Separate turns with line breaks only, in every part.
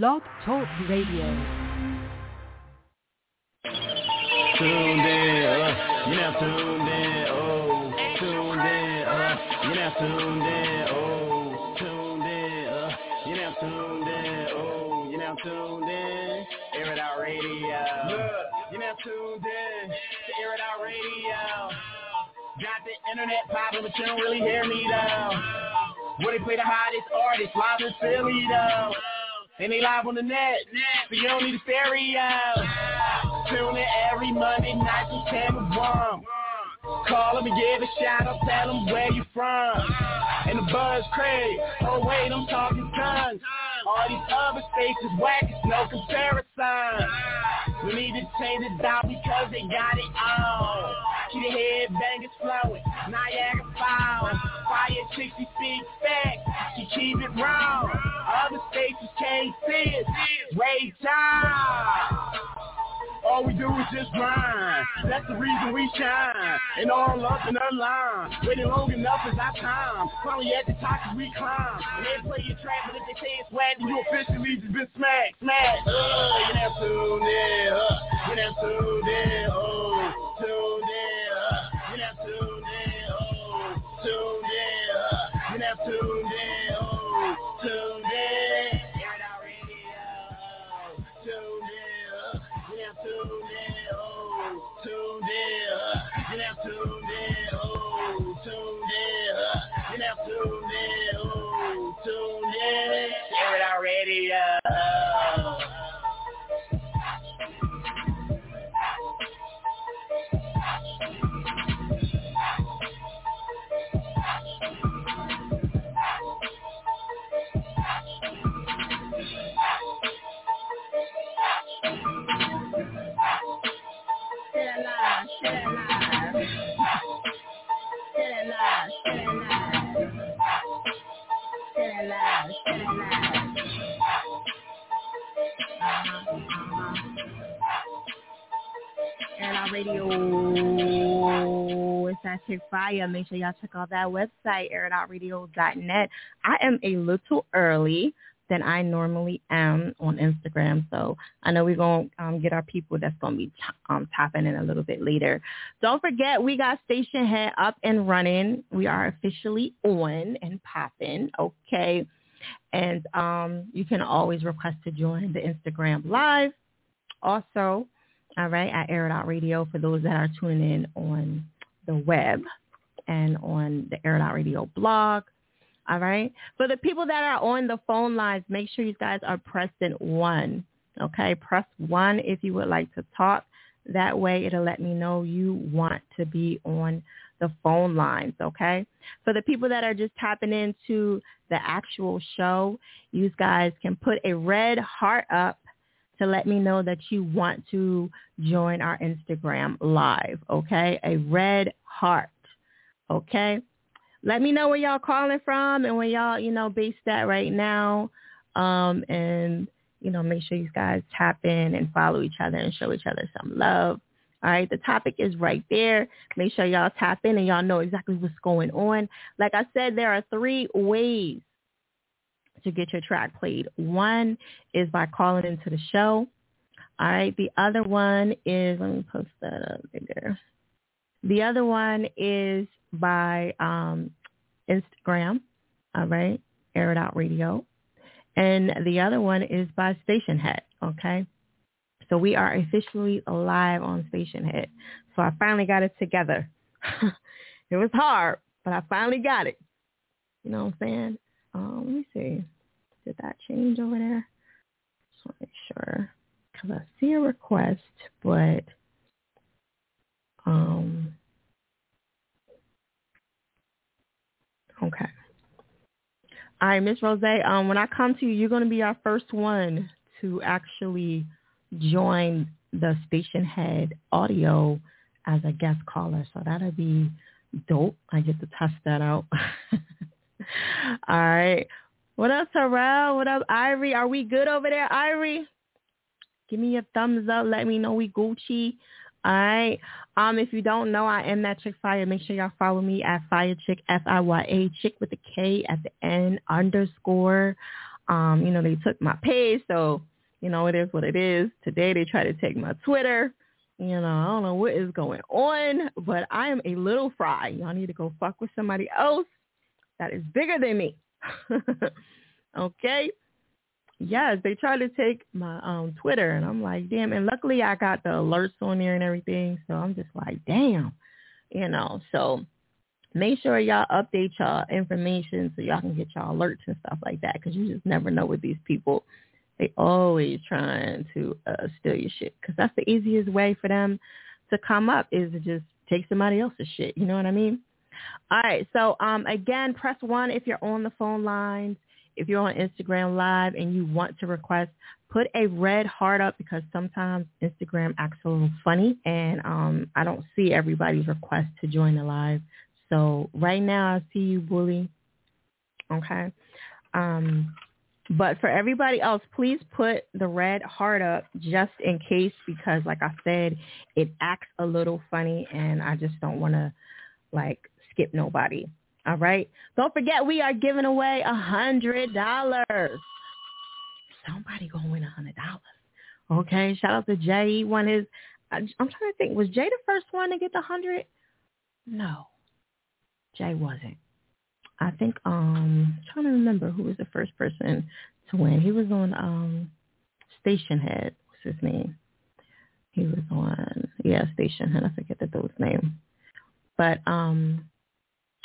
Blog Talk Radio.
Tuned in, uh, you're now tuned in, oh, tuned in, uh, you're now tuned in, oh, tuned in, uh, you're now tuned in, oh, you're now tuned in, air it out radio, Look, you're now tuned in to air it out radio. Got the internet popping, but you don't really hear me though. Where they play the hottest artists live in Philly though. And they live on the net, so you don't need a stereo. Tune in every Monday night from 10 to 1. Call them and give a shout out, tell them where you from. And the buzz Craig, oh wait, I'm talking tons. All these other states is whack, it's no comparison. We need to change it down because they got it on. Keep the headbangers flowing, Niagara Falls. Fire 60 feet back, she keep it wrong. Other states just can't see it. Wait time. All we do is just grind. That's the reason we shine. And all up in our line. Waiting long enough is our time. Finally at the top as we climb. And they play your track, but if they say it's whack, then you officially just been smacked, smacked. Uh, you never tuned in, uh, you never tuned in, oh, tuned in, uh, you never tuned in, oh, tuned in, uh, you never tuned in, in, uh, you never tuned in, oh, tuned in, uh, you never tuned in, oh, tuned in. It out radio.
Radio is at Chick Fire. Make sure y'all check out that website, airitoutradio.net. I am a little early than I normally am on Instagram. So I know we're going to um, get our people that's going to be um, in a little bit later. Don't forget, we got Station Head up and running. We are officially on and popping. Okay. And um, you can always request to join the Instagram live. Also, all right, at Air It Out Radio for those that are tuning in on the web and on the Air It Out Radio blog. All right. For the people that are on the phone lines, make sure you guys are pressing one. Okay. Press one if you would like to talk. That way it'll let me know you want to be on the phone lines. Okay. For the people that are just tapping into the actual show, you guys can put a red heart up to let me know that you want to join our Instagram live. Okay. A red heart. Okay let me know where y'all calling from and where y'all, you know, based at right now. Um, and, you know, make sure you guys tap in and follow each other and show each other some love. All right, the topic is right there. Make sure y'all tap in and y'all know exactly what's going on. Like I said, there are three ways to get your track played. One is by calling into the show. All right, the other one is, let me post that up bigger. The other one is by um, Instagram, all right, Air It Out Radio. And the other one is by Station Head, okay? So we are officially live on Station Head. So I finally got it together. it was hard, but I finally got it. You know what I'm saying? Um, let me see. Did that change over there? Just want to make sure. Because I see a request, but um, Okay. All right, Miss Rose. Um, when I come to you, you're going to be our first one to actually join the station head audio as a guest caller. So that'll be dope. I get to test that out. All right. What up, Terrell? What up, Ivory? Are we good over there, Ivory? Give me a thumbs up. Let me know we Gucci. All right. Um, if you don't know, I am that chick fire. Make sure y'all follow me at fire chick F I Y A chick with a K at the end underscore. Um, you know, they took my page, so you know it is what it is. Today they try to take my Twitter. You know, I don't know what is going on, but I am a little fry. Y'all need to go fuck with somebody else that is bigger than me. okay? Yes, they tried to take my um Twitter and I'm like, damn, and luckily I got the alerts on there and everything, so I'm just like, damn. You know, so make sure y'all update y'all information so y'all can get y'all alerts and stuff like that because you just never know with these people. They always trying to uh, steal your shit because that's the easiest way for them to come up is to just take somebody else's shit. You know what I mean? All right. So um, again, press one if you're on the phone lines. If you're on Instagram Live and you want to request, put a red heart up because sometimes Instagram acts a little funny and um, I don't see everybody's request to join the live. So right now I see you, Bully. Okay. Um, but for everybody else, please put the red heart up just in case because like I said, it acts a little funny and I just don't want to like skip nobody. All right. Don't forget we are giving away a hundred dollars. Somebody gonna win a hundred dollars. Okay. Shout out to Jay. One is I'm trying to think. Was Jay the first one to get the hundred? No. Jay wasn't. I think um I'm trying to remember who was the first person to win. He was on um Stationhead. What's his name? He was on yeah, Stationhead. I forget the dude's name. But um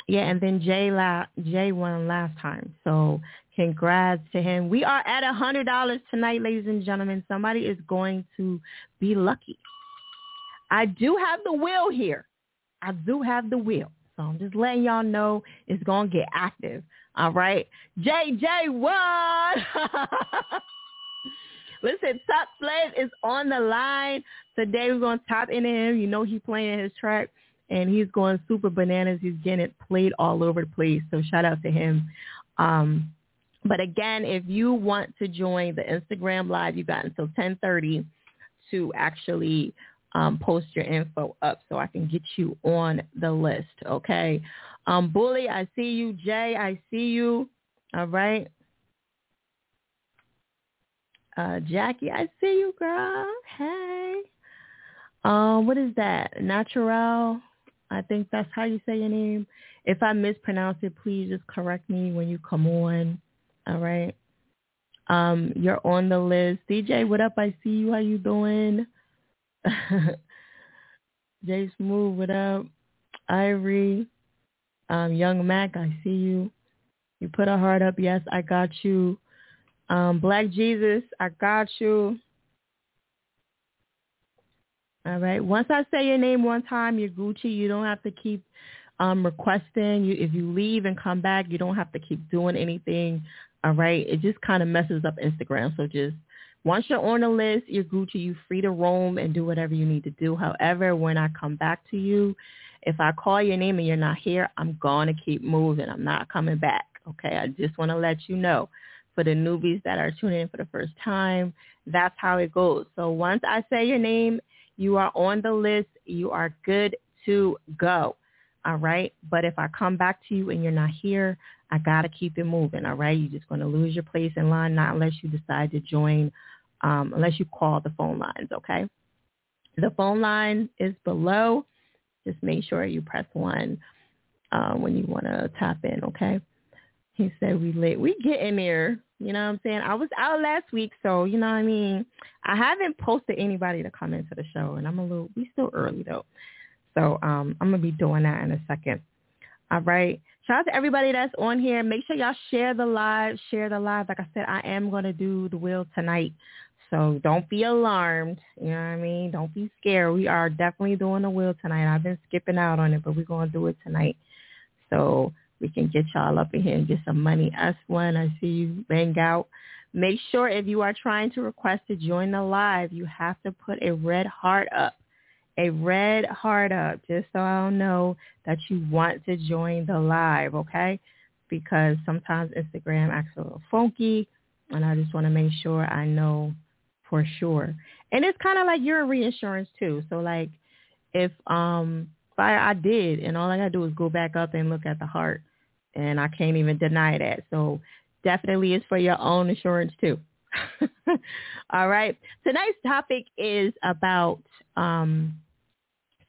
yeah, and then Jay la- Jay won last time. So congrats to him. We are at a hundred dollars tonight, ladies and gentlemen. Somebody is going to be lucky. I do have the wheel here. I do have the wheel. So I'm just letting y'all know it's going to get active. All right. JJ one. Listen, Top Slave is on the line. Today we're going to tap into him. You know he's playing his track and he's going super bananas. He's getting it played all over the place. So shout out to him. Um, but again, if you want to join the Instagram live, you got until 1030 to actually um, post your info up so I can get you on the list. Okay. Um, Bully, I see you. Jay, I see you. All right. Uh, Jackie, I see you, girl. Hey. Um, what is that? Natural. I think that's how you say your name. If I mispronounce it, please just correct me when you come on. All right. Um, you're on the list. DJ, what up? I see you. How you doing? Jay Smooth, what up? Ivory, um, Young Mac, I see you. You put a heart up. Yes, I got you. Um, Black Jesus, I got you. All right. Once I say your name one time, you're Gucci. You don't have to keep um, requesting. You, if you leave and come back, you don't have to keep doing anything. All right. It just kind of messes up Instagram. So just once you're on the list, you're Gucci. You're free to roam and do whatever you need to do. However, when I come back to you, if I call your name and you're not here, I'm going to keep moving. I'm not coming back. Okay. I just want to let you know for the newbies that are tuning in for the first time, that's how it goes. So once I say your name you are on the list. You are good to go. All right. But if I come back to you and you're not here, I got to keep it moving. All right. You're just going to lose your place in line, not unless you decide to join, um, unless you call the phone lines. Okay. The phone line is below. Just make sure you press one uh, when you want to tap in. Okay. He said we late. We get in there. You know what I'm saying? I was out last week, so you know what I mean. I haven't posted anybody to come into the show, and I'm a little. We still early though, so um, I'm gonna be doing that in a second. All right. Shout out to everybody that's on here. Make sure y'all share the live. Share the live. Like I said, I am gonna do the wheel tonight. So don't be alarmed. You know what I mean? Don't be scared. We are definitely doing the wheel tonight. I've been skipping out on it, but we're gonna do it tonight. So we can get y'all up in here and get some money. Us one, I see you bang out. Make sure if you are trying to request to join the live, you have to put a red heart up. A red heart up, just so I'll know that you want to join the live, okay? Because sometimes Instagram acts a little funky, and I just want to make sure I know for sure. And it's kind of like you're your reinsurance too. So like if um fire I did and all I gotta do is go back up and look at the heart and I can't even deny that. So definitely is for your own insurance too. All right. Tonight's topic is about um,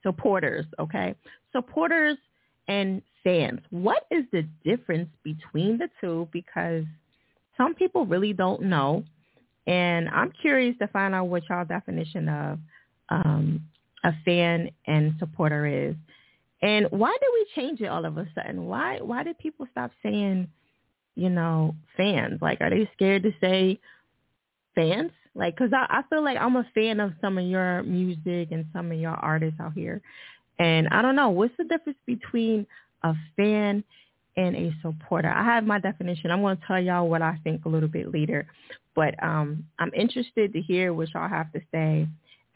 supporters, okay? Supporters and fans. What is the difference between the two? Because some people really don't know. And I'm curious to find out what y'all definition of um, a fan and supporter is. And why did we change it all of a sudden? Why why did people stop saying, you know, fans? Like, are they scared to say fans? Like, cause I, I feel like I'm a fan of some of your music and some of your artists out here. And I don't know, what's the difference between a fan and a supporter? I have my definition. I'm going to tell y'all what I think a little bit later. But um, I'm interested to hear what y'all have to say.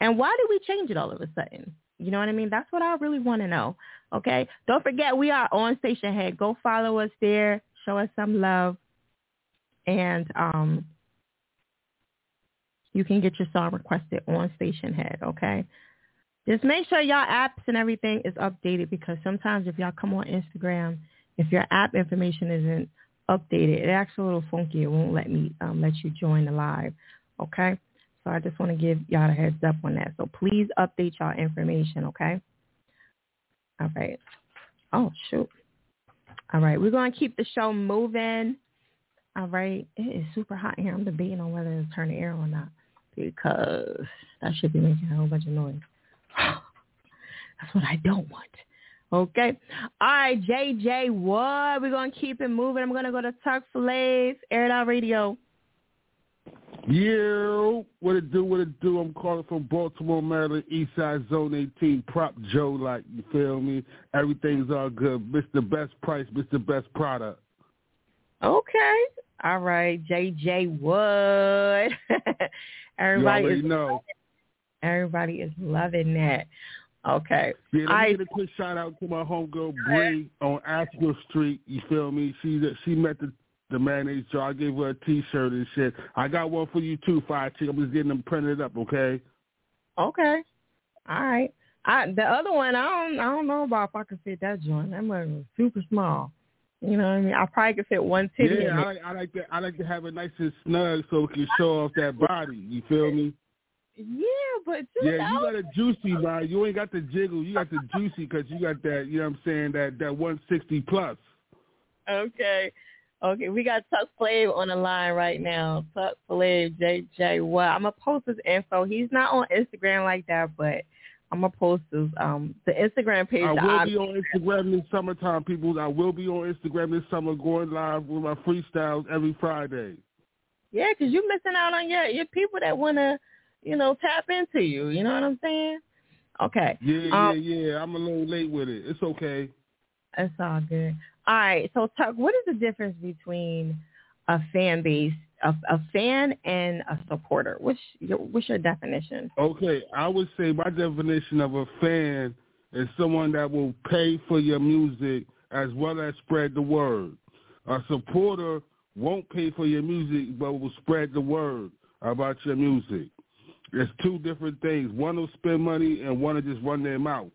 And why did we change it all of a sudden? You know what I mean? That's what I really want to know. Okay. Don't forget we are on Station Head. Go follow us there. Show us some love. And um, you can get your song requested on Station Head. Okay. Just make sure y'all apps and everything is updated because sometimes if y'all come on Instagram, if your app information isn't updated, it acts a little funky. It won't let me um, let you join the live. Okay. So I just want to give y'all a heads up on that. So please update y'all information, okay? All right. Oh, shoot. All right. We're going to keep the show moving. All right. It is super hot here. I'm debating on whether to turn the air or not because that should be making a whole bunch of noise. That's what I don't want. Okay. All right, JJ, what? We're going to keep it moving. I'm going to go to Tuck Fillets, Air Out Radio.
Yeah, what it do, what it do. I'm calling from Baltimore, Maryland, East Side Zone 18. Prop Joe, like, you feel me? Everything's all good. Mr. Best Price, Mr. Best Product.
Okay. All right, JJ Wood. everybody is
know.
Everybody is loving that. Okay.
Yeah, let me
I,
get a quick shout out to my homegirl Bree on Asheville Street. You feel me? She she met the the mayonnaise jar. I gave her a T-shirt and shit. I got one for you too, Fire Chick. I'm just getting them printed up, okay?
Okay. All right. I the other one, I don't I don't know about if I could fit that joint. That one was super small. You know what I mean? I probably could fit one titty.
Yeah, I like, I like to I like to have it nice and snug so it can show off that body. You feel me?
Yeah, but you
Yeah,
know,
you got a juicy, man. You ain't got the jiggle. You got the juicy because you got that. You know what I'm saying? That that 160 plus.
Okay. Okay, we got Tuck Flave on the line right now. Tuck Flave, JJ. Well, I'm gonna post his info. He's not on Instagram like that, but I'm gonna post his um the Instagram page.
I will be on Instagram this summertime, people. I will be on Instagram this summer, going live with my freestyles every Friday.
Yeah, 'cause you're missing out on your your people that wanna, you know, tap into you. You know what I'm saying? Okay.
Yeah,
Um,
yeah, yeah. I'm a little late with it. It's okay.
It's all good. All right. So, Tuck, what is the difference between a fan base, a, a fan, and a supporter? What's your what's your definition?
Okay, I would say my definition of a fan is someone that will pay for your music as well as spread the word. A supporter won't pay for your music but will spread the word about your music. It's two different things. One will spend money and one will just run their mouth.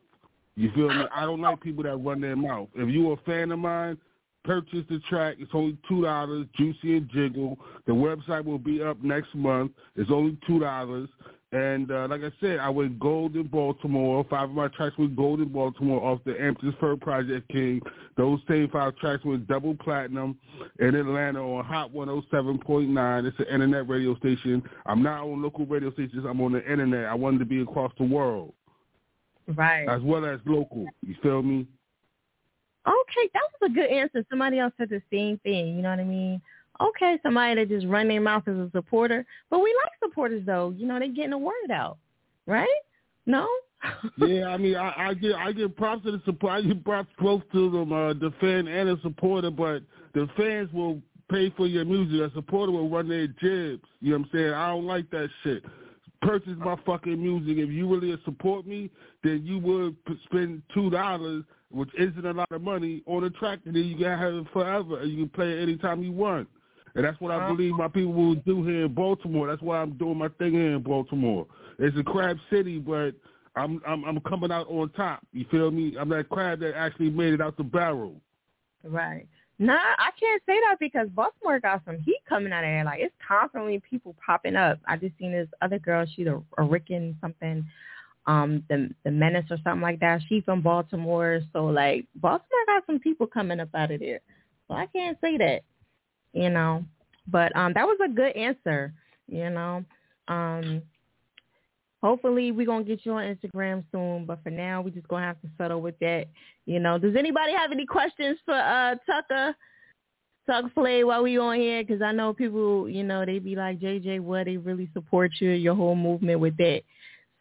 You feel me? I don't like people that run their mouth. If you're a fan of mine, purchase the track. It's only two dollars, Juicy and Jiggle. The website will be up next month. It's only two dollars. And uh, like I said, I went gold in Baltimore. Five of my tracks went gold in Baltimore off the Amethyst Fur Project King. Those same five tracks went double platinum in Atlanta on Hot 107.9. It's an internet radio station. I'm not on local radio stations. I'm on the internet. I wanted to be across the world
Right.
as well as local. You feel me?
Okay, that was a good answer. Somebody else said the same thing. You know what I mean? Okay, somebody that just run their mouth as a supporter, but we like supporters though. You know, they getting the word out, right? No.
yeah, I mean, I, I get I get props to the support. I give props both to them, uh, the fan and the supporter. But the fans will pay for your music. A supporter will run their jibs. You know what I'm saying? I don't like that shit. Purchase my fucking music. If you really support me, then you would p- spend two dollars, which isn't a lot of money, on a track, and then you can have it forever, and you can play it anytime you want. And that's what I
Uh-huh.
believe my people will do here in Baltimore. That's why I'm doing my thing here in Baltimore. It's a crab city, but I'm I'm I'm coming out on top. You feel me? I'm that crab that actually made it out the barrel.
right. Nah, I can't say that because Baltimore got some heat coming out of there. Like it's constantly people popping up. I just seen this other girl, she's a, a Rican something, um, the the menace or something like that. She from Baltimore, so like Baltimore got some people coming up out of there. So I can't say that, you know. But um, that was a good answer, you know. Um, hopefully we're gonna get you on Instagram soon, but for now we just gonna have to settle with that. You know, does anybody have any questions for uh Tucker? Tuck Play while we on here because I know people, you know, they be like, JJ, what they really support you, your whole movement with that.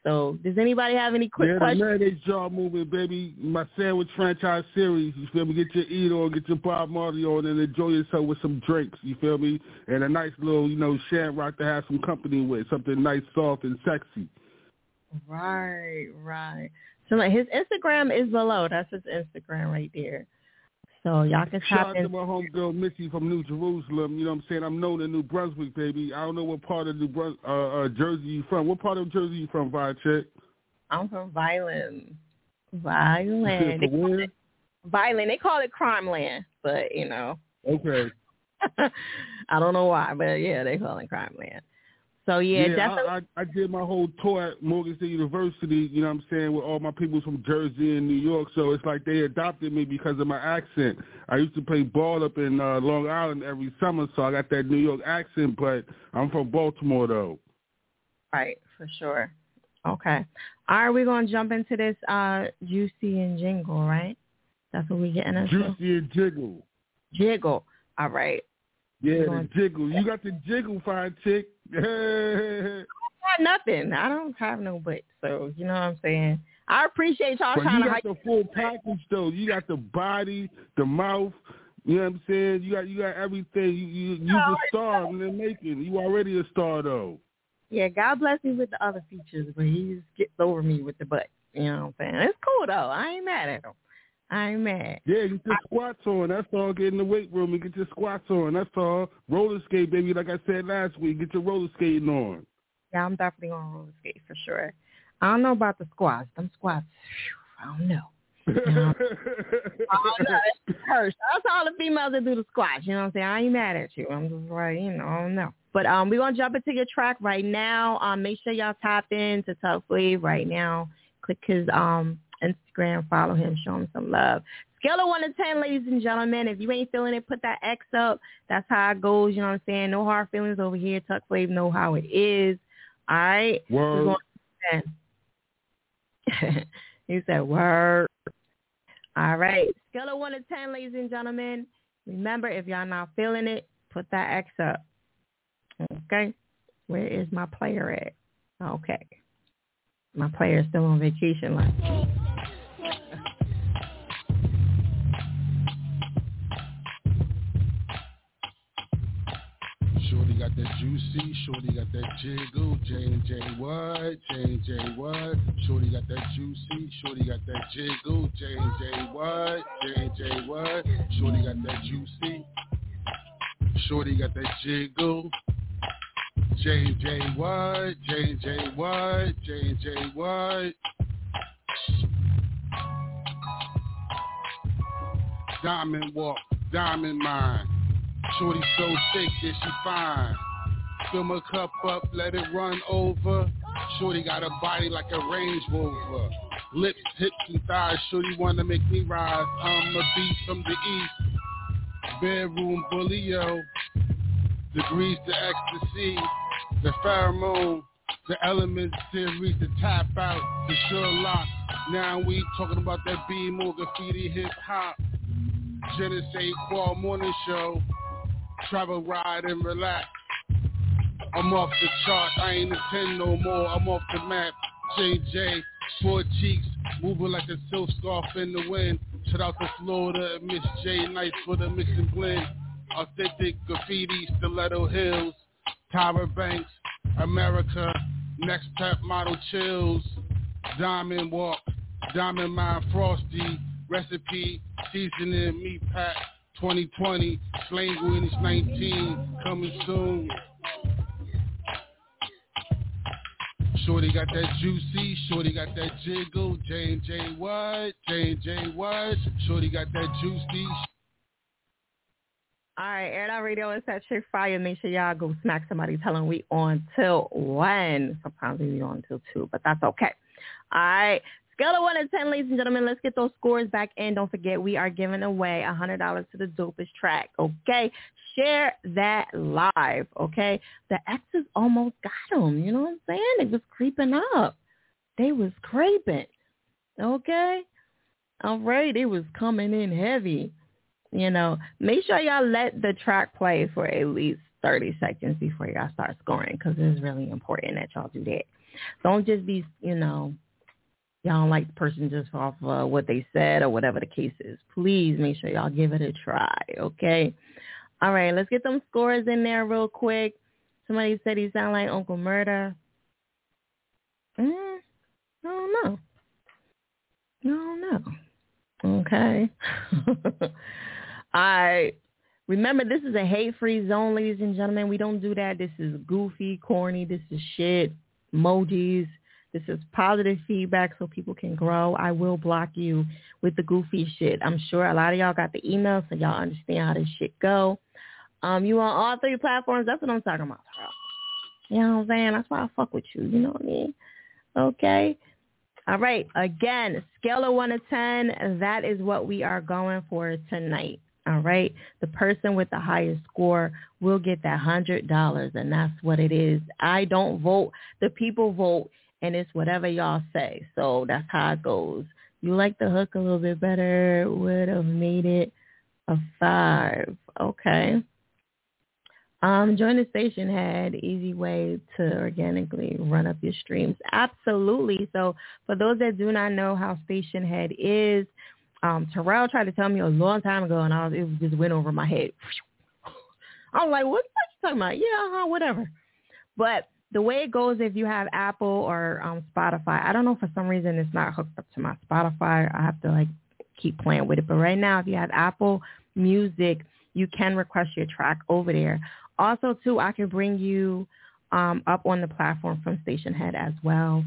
So, does anybody have any quick
yeah,
questions?
Yeah, the mayonnaise jar movement, baby. My sandwich franchise series. You feel me? Get your eat on, get your Bob Marley on, and enjoy yourself with some drinks. You feel me? And a nice little, you know, shamrock to have some company with, something nice, soft, and sexy.
Right, right. So like his Instagram is below. That's his Instagram right there. So y'all can
Shout out to my homegirl Missy from New Jerusalem. You know what I'm saying? I'm known in New Brunswick, baby. I don't know what part of New Brun- uh, uh, Jersey you from. What part of Jersey you from, Vi Chick?
I'm from
Vineland. Vineland.
Vineland. They call it crime land, but you know.
Okay.
I don't know why, but yeah, they call it crime land. So yeah,
yeah
definitely.
I, I, I did my whole tour at Morgan State University, you know what I'm saying, with all my people from Jersey and New York. So it's like they adopted me because of my accent. I used to play ball up in uh, Long Island every summer, so I got that New York accent, but I'm from Baltimore though.
Right, for sure. Okay. All right, we're gonna jump into this uh juicy and jingle, right? That's what we getting into.
Juicy and jiggle.
Jiggle. All right.
Yeah, the jiggle. You got the jiggle, fine chick.
I got nothing. I don't have no butt, so you know what I'm saying. I appreciate y'all
but
trying
you
to.
got the full package though. You got the body, the mouth. You know what I'm saying? You got you got everything. You you you
No,
a star in the making. You already a star though.
Yeah, God bless me with the other features, but he just gets over me with the butt. You know what I'm saying? It's cool though. I ain't mad at him. I ain't mad.
Yeah, get your squats on. That's all. Get in the weight room and get your squats on. That's all. Roller skate, baby. Like I said last week, get your roller skating on.
Yeah, I'm definitely on roller skate for sure. I don't know about the squats. Them squats, whew, I don't know. I don't hurts. That's all the females that do the squats. You know what I'm saying? I ain't mad at you. I'm just like, you know, I don't know. But um, we're gonna jump into your track right now. Um, make sure y'all tap in to Tough Wave right now. Click his um Instagram, follow him, show him some love. Scale of one to ten, ladies and gentlemen. If you ain't feeling it, put that X up. That's how it goes. You know what I'm saying? No hard feelings over here. Tuck Wave know how it is. All right.
Word.
he said word. All right. Scale of one to ten, ladies and gentlemen. Remember, if y'all not feeling it, put that X up. Okay. Where is my player at? Okay. My player is still on vacation. Like.
Shorty got that juicy, Shorty got that jiggle, J and J. What, J and J. What, Shorty got that juicy, Shorty got that jiggle, J and J. What, J and J. What, Shorty got that juicy, Shorty got that jiggle, J and J what, J J. Diamond walk, diamond mine. Shorty so thick that she fine. Fill my cup up, let it run over. Shorty got a body like a Range Rover. Lips, hips, and thighs. Shorty wanna make me rise. I'm a beast from the east. Bedroom bully, yo. Degrees to ecstasy. The pheromone. The elements series the tap out. The Sherlock. Now we talking about that B-more graffiti hip hop. Genesee Qual Morning Show. Travel, ride, and relax. I'm off the chart, I ain't a 10 no more, I'm off the map. JJ, four cheeks, moving like a silk scarf in the wind. Shout out to Florida and Miss J Nice for the mix and blend. Authentic graffiti, Stiletto Hills, Tyra Banks, America, Next Pep Model Chills, Diamond Walk, Diamond Mine Frosty, Recipe, Seasoning, Meat Pack, 2020, Slang Winners 19, coming soon. Shorty got that juicy, Shorty got that jiggle, J and J what, J and J what, Shorty got that juicy.
All right, Air Out Radio is that chick fire. Make sure y'all go smack somebody. Tell them we on till one. Sometimes we on till two, but that's okay. All right. Scale of 1 to 10, ladies and gentlemen. Let's get those scores back in. Don't forget, we are giving away a $100 to the dopest track, okay? Share that live, okay? The exes almost got them. You know what I'm saying? They was creeping up. They was creeping, okay? All right. It was coming in heavy. You know, make sure y'all let the track play for at least 30 seconds before y'all start scoring because it's really important that y'all do that. Don't just be, you know, y'all don't like the person just off uh, what they said or whatever the case is. Please make sure y'all give it a try, okay? All right, let's get some scores in there real quick. Somebody said he sound like Uncle Murder. Mm, I don't know. I don't know. Okay. I remember this is a hate-free zone, ladies and gentlemen. We don't do that. This is goofy, corny. This is shit, emojis. This is positive feedback so people can grow. I will block you with the goofy shit. I'm sure a lot of y'all got the email so y'all understand how this shit go. Um, you on all three platforms. That's what I'm talking about, You know what I'm saying? That's why I fuck with you. You know what I mean? Okay. All right. Again, scale of 1 to 10. That is what we are going for tonight. All right. The person with the highest score will get that $100, and that's what it is. I don't vote. The people vote, and it's whatever y'all say. So that's how it goes. You like the hook a little bit better, would have made it a five. Okay. Um, join the Stationhead easy way to organically run up your streams. Absolutely. So for those that do not know how station head is, um, Terrell tried to tell me a long time ago, and I was, it just went over my head. I was like, what, are you talking about? Yeah, uh-huh, whatever. But the way it goes, if you have Apple or um, Spotify, I don't know for some reason it's not hooked up to my Spotify. I have to like keep playing with it. But right now, if you have Apple Music, you can request your track over there. Also, too, I can bring you um, up on the platform from Station Head as well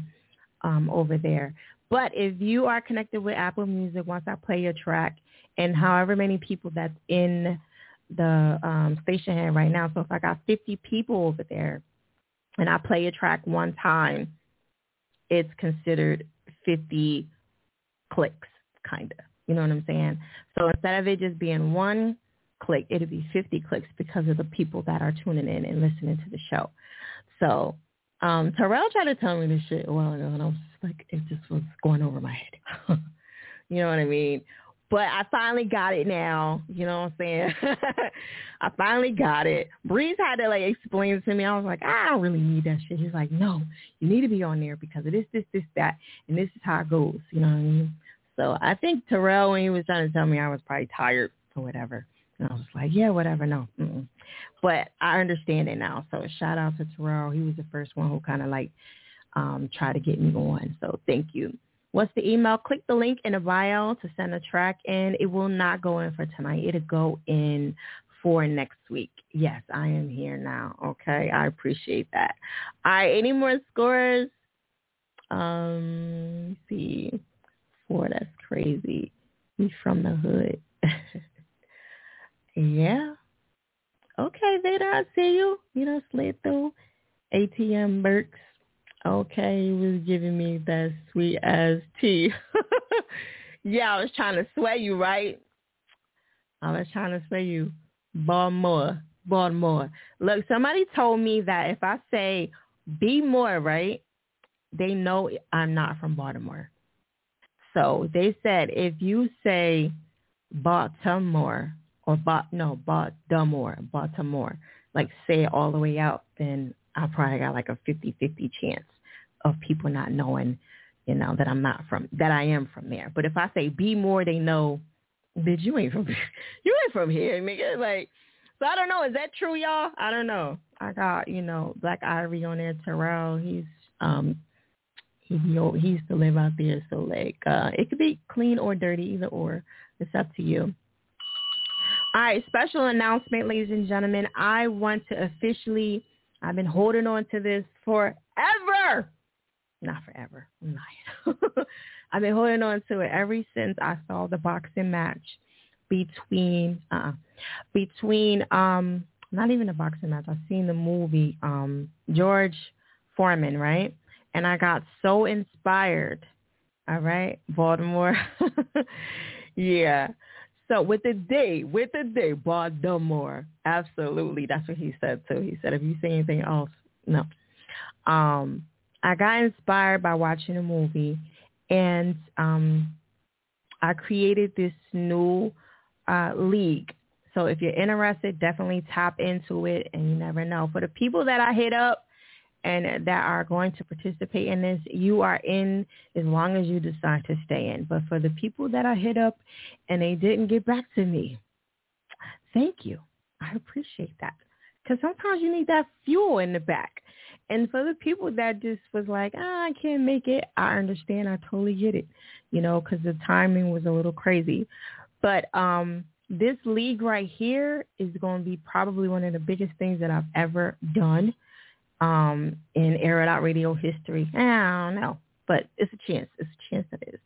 um, over there. But if you are connected with Apple Music, once I play your track, and however many people that's in the um, Stationhead right now, so if I got 50 people over there, and I play a track one time, it's considered 50 clicks, kind of. You know what I'm saying? So instead of it just being one click, it'll be 50 clicks because of the people that are tuning in and listening to the show. So um, Terrell tried to tell me this shit a while ago, and I was like, it just was going over my head. you know what I mean? But I finally got it now. You know what I'm saying? I finally got it. Breeze had to like explain it to me. I was like, I don't really need that shit. He's like, no, you need to be on there because of this, this, this, that, and this is how it goes. You know what I mean? So I think Terrell, when he was trying to tell me, I was probably tired or whatever. And I was like, yeah, whatever, no. Mm-mm. But I understand it now. So shout out to Terrell. He was the first one who kind of like um, tried to get me on. So thank you. What's the email? Click the link in the bio to send a track in. It will not go in for tonight. It'll go in for next week. Yes, I am here now. Okay, I appreciate that. All right, any more scores? Um, see, four. That's crazy. He's from the hood. Yeah. Okay, Vader, I see you. You know, slid through. ATM Burks. Okay, he was giving me that sweet ass tea. yeah, I was trying to sway you, right? I was trying to sway you. Baltimore. Baltimore. Look, somebody told me that if I say be more, right, they know I'm not from Baltimore. So they said if you say Baltimore, or bought no Baltimore, Baltimore, like say it all the way out, then I probably got like a fifty-fifty chance of people not knowing, you know, that I'm not from that I am from there. But if I say be more, they know that you ain't from you ain't from here, nigga. Like so I don't know, is that true, y'all? I don't know. I got, you know, Black Ivory on there, Terrell, he's um he he used to live out there, so like uh it could be clean or dirty, either or. It's up to you. All right, special announcement, ladies and gentlemen. I want to officially, I've been holding on to this forever. Not forever. I've been holding on to it ever since I saw the boxing match between uh between um not even a boxing match. I've seen the movie um George Foreman, right? And I got so inspired. All right, Baltimore. yeah. So with the day, with the day, Baltimore. Absolutely. That's what he said too. He said, if you say anything else, no. Um, I got inspired by watching a movie and um, I created this new uh, league. So if you're interested, definitely tap into it and you never know. For the people that I hit up, and that are going to participate in this, you are in as long as you decide to stay in. But for the people that I hit up and they didn't get back to me, thank you. I appreciate that. Because sometimes you need that fuel in the back. And for the people that just was like, ah, I can't make it, I understand. I totally get it, you know, because the timing was a little crazy. But um, this league right here is going to be probably one of the biggest things that I've ever done um, in Air It Out Radio history. I don't know, but it's a chance. It's a chance it is.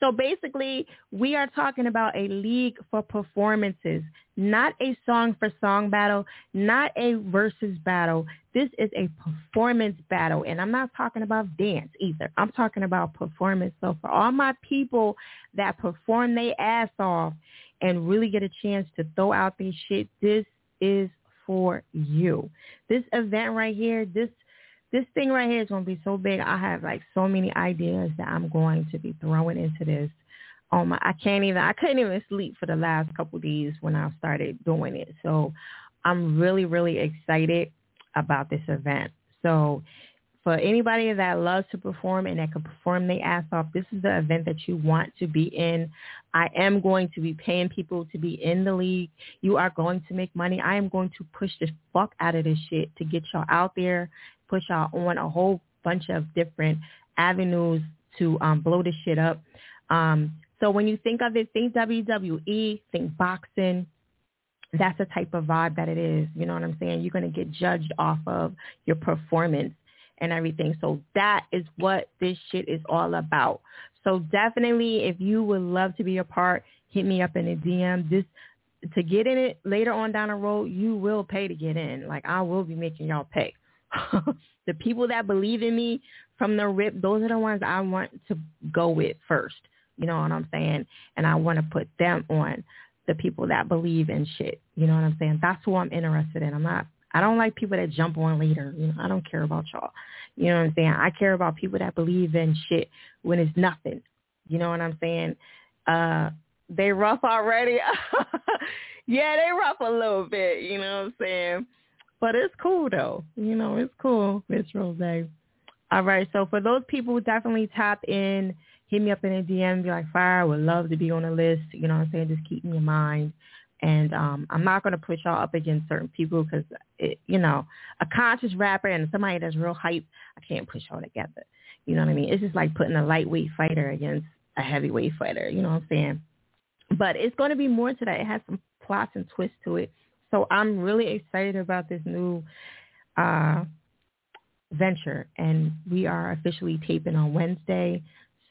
So basically, we are talking about a league for performances, not a song for song battle, not a versus battle. This is a performance battle, and I'm not talking about dance either. I'm talking about performance. So for all my people that perform their ass off and really get a chance to throw out their shit, this is for you. This event right here, this this thing right here is going to be so big. I have like so many ideas that I'm going to be throwing into this. My, I can't even, I couldn't even sleep for the last couple days when I started doing it. So I'm really, really excited about this event. So for anybody that loves to perform and that can perform their ass off, this is the event that you want to be in. I am going to be paying people to be in the league. You are going to make money. I am going to push the fuck out of this shit to get y'all out there, push y'all on a whole bunch of different avenues to um, blow this shit up. Um, so when you think of it, think WWE, think boxing. That's the type of vibe that it is. You know what I'm saying? You're going to get judged off of your performance and everything. So that is what this shit is all about. So definitely, if you would love to be a part, hit me up in a DM. This to get in it later on down the road, you will pay to get in. Like I will be making y'all pay. the people that believe in me from the rip, those are the ones I want to go with first. You know what I'm saying? And I want to put them on the people that believe in shit. You know what I'm saying? That's who I'm interested in. I'm not I don't like people that jump on later. You know, I don't care about y'all. You know what I'm saying? I care about people that believe in shit when it's nothing. You know what I'm saying? Uh they rough already. yeah, they rough a little bit, you know what I'm saying? But it's cool though. You know, it's cool, Miss Rose. All right, so for those people definitely tap in, hit me up in a DM, be like, Fire, I would love to be on the list. You know what I'm saying? Just keep me in mind. And um, I'm not going to push y'all up against certain people because, you know, a conscious rapper and somebody that's real hype, I can't push y'all together. You know what I mean? It's just like putting a lightweight fighter against a heavyweight fighter. You know what I'm saying? But it's going to be more to that. It has some plots and twists to it. So I'm really excited about this new uh, venture. And we are officially taping on Wednesday.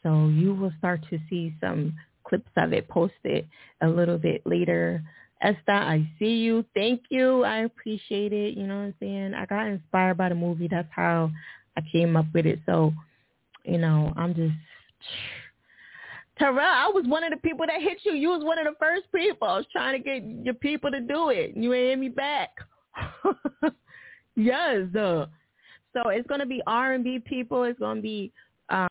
So you will start to see some clips of it posted a little bit later. Esther, I see you. Thank you. I appreciate it. You know what I'm saying? I got inspired by the movie. That's how I came up with it. So, you know, I'm just Terrell, I was one of the people that hit you. You was one of the first people. I was trying to get your people to do it. You ain't hit me back. yes. So it's going to be R&B people. It's going to be um,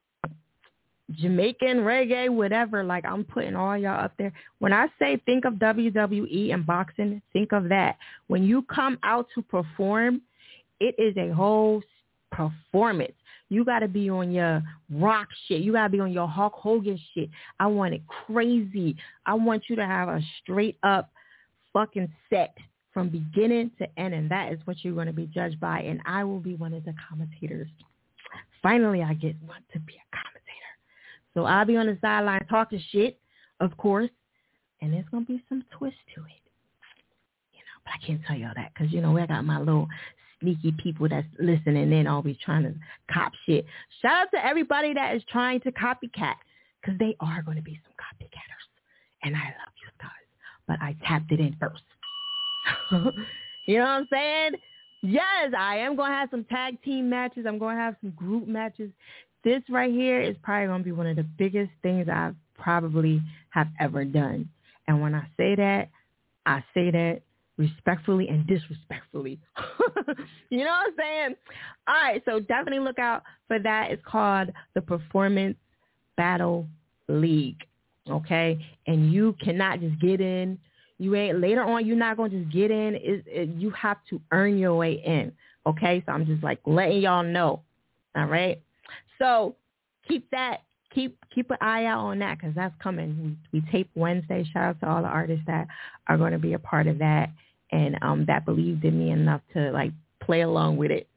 Jamaican reggae, whatever. Like I'm putting all y'all up there. When I say think of WWE and boxing, think of that. When you come out to perform, it is a whole performance. You got to be on your rock shit. You got to be on your Hulk Hogan shit. I want it crazy. I want you to have a straight up fucking set from beginning to end, and that is what you're going to be judged by. And I will be one of the commentators. Finally, I get want to be a commentator. So I'll be on the sideline talking shit, of course, and there's gonna be some twist to it. You know, but I can't tell y'all that because you know I got my little sneaky people that's listening in always trying to cop shit. Shout out to everybody that is trying to copycat because they are going to be some copycatters, and I love you guys. but I tapped it in first. you know what I'm saying? Yes, I am going to have some tag team matches. I'm going to have some group matches. This right here is probably going to be one of the biggest things I probably have ever done. And when I say that, I say that respectfully and disrespectfully. you know what I'm saying? All right, so definitely look out for that. It's called the Performance Battle League. Okay? And you cannot just get in. You ain't later on you're not gonna just get in. It, it, you have to earn your way in. Okay? So I'm just like letting y'all know. All right. So keep that keep keep an eye out on that because that's coming. We, we tape Wednesday. Shout out to all the artists that are going to be a part of that and um that believed in me enough to like play along with it.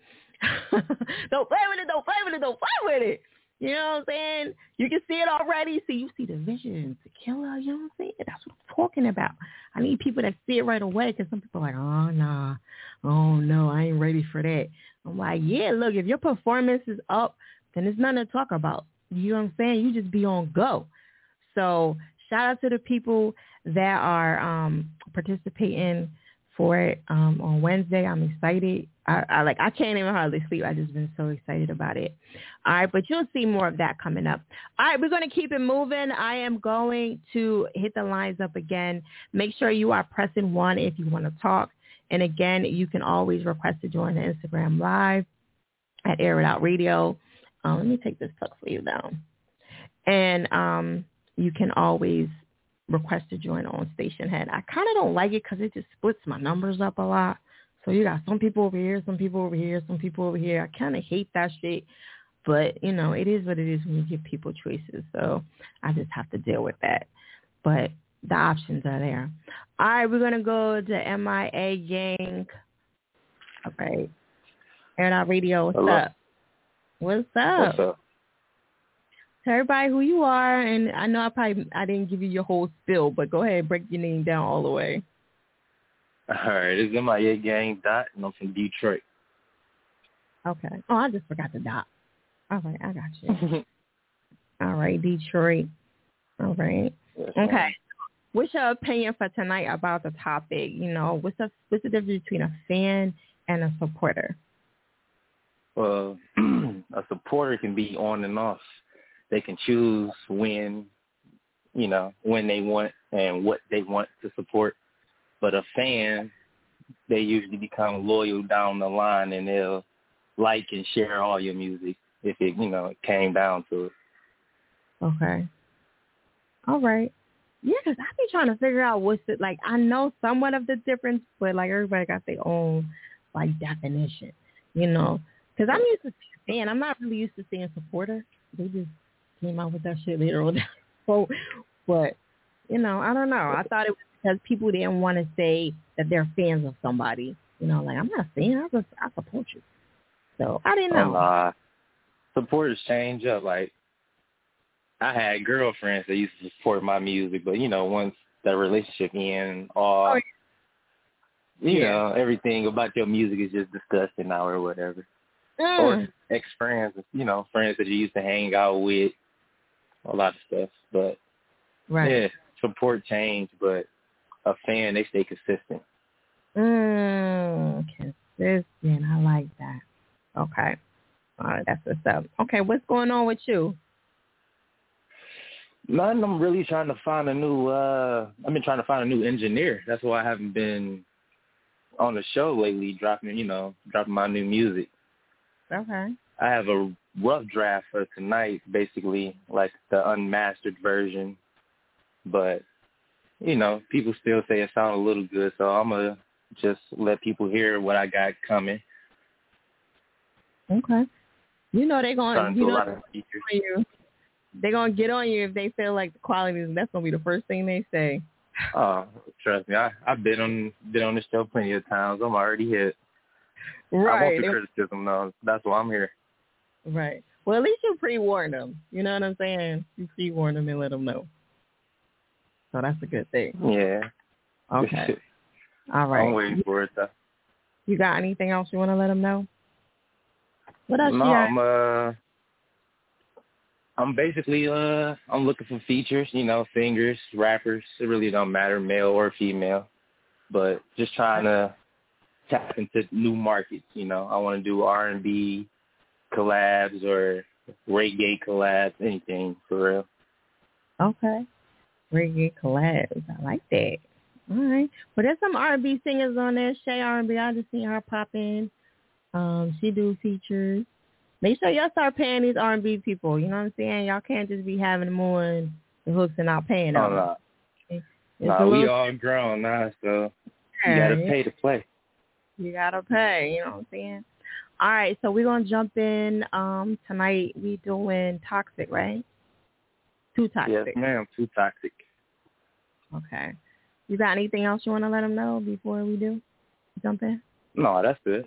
don't play with it. Don't play with it. Don't play with it. You know what I'm saying? You can see it already. See, you see the vision, the killer. You know what I'm saying? That's what I'm talking about. I need people that see it right away because some people are like, oh, nah. Oh, no, I ain't ready for that. I'm like, yeah, look, if your performance is up, then there's nothing to talk about. You know what I'm saying? You just be on go. So shout out to the people that are um, participating for it um, on Wednesday. I'm excited. I, I like I can't even hardly sleep. I just been so excited about it. All right, but you'll see more of that coming up. All right, we're to keep it moving. I am going to hit the lines up again. Make sure you are pressing one if you want to talk. And again, you can always request to join the Instagram live at Air It Out Radio. Um, let me take this plug for you down. And um, you can always request to join on Stationhead. I kind of don't like it because it just splits my numbers up a lot. So you got some people over here, some people over here, some people over here. I kind of hate that shit. But, you know, it is what it is when you give people choices. So I just have to deal with that. But the options are there. All right, we're going to go to MIA Gang. All right. Air Out Radio, what's
Hello.
up? What's up?
What's up?
Tell everybody who you are, and I know I probably I didn't give you your whole spill, but go ahead, and break your name down all the way.
All right, it's MIA Gang Dot, and I'm from Detroit.
Okay. Oh, I just forgot the dot. All right, I got you. all right, Detroit. All right.
Yes.
Okay. What's your opinion for tonight about the topic? You know, what's the what's the difference between a fan and a supporter?
Well, a supporter can be on and off. They can choose when, you know, when they want and what they want to support. But a fan, they usually become loyal down the line and they'll like and share all your music if it, you know, it came down to it.
Okay. All right. Yeah, 'cause I be trying to figure out what's it like. I know somewhat of the difference, but like everybody got their own like definition, you know. 'Cause I'm used to saying fan. I'm not really used to saying supporter. They just came out with that shit later on. so, but you know, I don't know. I thought it was because people didn't want to say that they're fans of somebody. You know, like I'm not a fan. I just I support you. So I didn't know.
And, uh, supporters change up. Like I had girlfriends that used to support my music, but you know, once that relationship end, all
Oh,
you
yeah.
know, everything about your music is just disgusting now or whatever.
Mm.
Or ex friends, you know, friends that you used to hang out with, a lot of stuff. But
right.
yeah, support change, but a fan they stay consistent.
Mm, consistent. I like that. Okay. All right, that's what's up. Okay, what's going on with you?
None. I'm really trying to find a new. uh I've been trying to find a new engineer. That's why I haven't been on the show lately, dropping you know, dropping my new music.
Okay.
I have a rough draft for tonight, basically like the unmastered version. But you know, people still say it sounds a little good, so I'm gonna just let people hear what I got coming.
Okay. You know they're going
to
you
a
know
lot of features.
on you. They're gonna get on you if they feel like the quality is that's gonna be the first thing they say.
Oh, trust me, I I've been on been on the show plenty of times. I'm already hit. I want
Right.
the criticism though. That's why I'm here.
Right. Well at least you pre warn them. You know what I'm saying? You pre warn them and let them know. So that's a good thing.
Yeah.
Okay. All right.
I'm
right.
waiting for it though.
You got anything else you want to let them know? What else
No? I'm uh I'm basically uh I'm looking for features, you know, singers, rappers. It really don't matter, male or female. But just trying to tap into new markets, you know. I want to do R and B collabs or reggae collabs, anything for real.
Okay. Reggae collabs. I like that. All right. Well, there's some R&B singers on there. Shay R&B. I just seen her pop in. Um, she do features. Make sure y'all start paying these R&B people. You know what I'm saying? Y'all can't just be having them on the hooks and not paying them.
Oh, no.
It's
no,
a
we all grown now, so you gotta pay to play.
You gotta pay, you know what I'm saying? All right, so we're gonna jump in. Um, tonight we doing toxic, right? Too toxic.
Yes, ma'am. Too toxic.
Okay. You got anything else you want to let them know before we do jump in?
No, that's
it.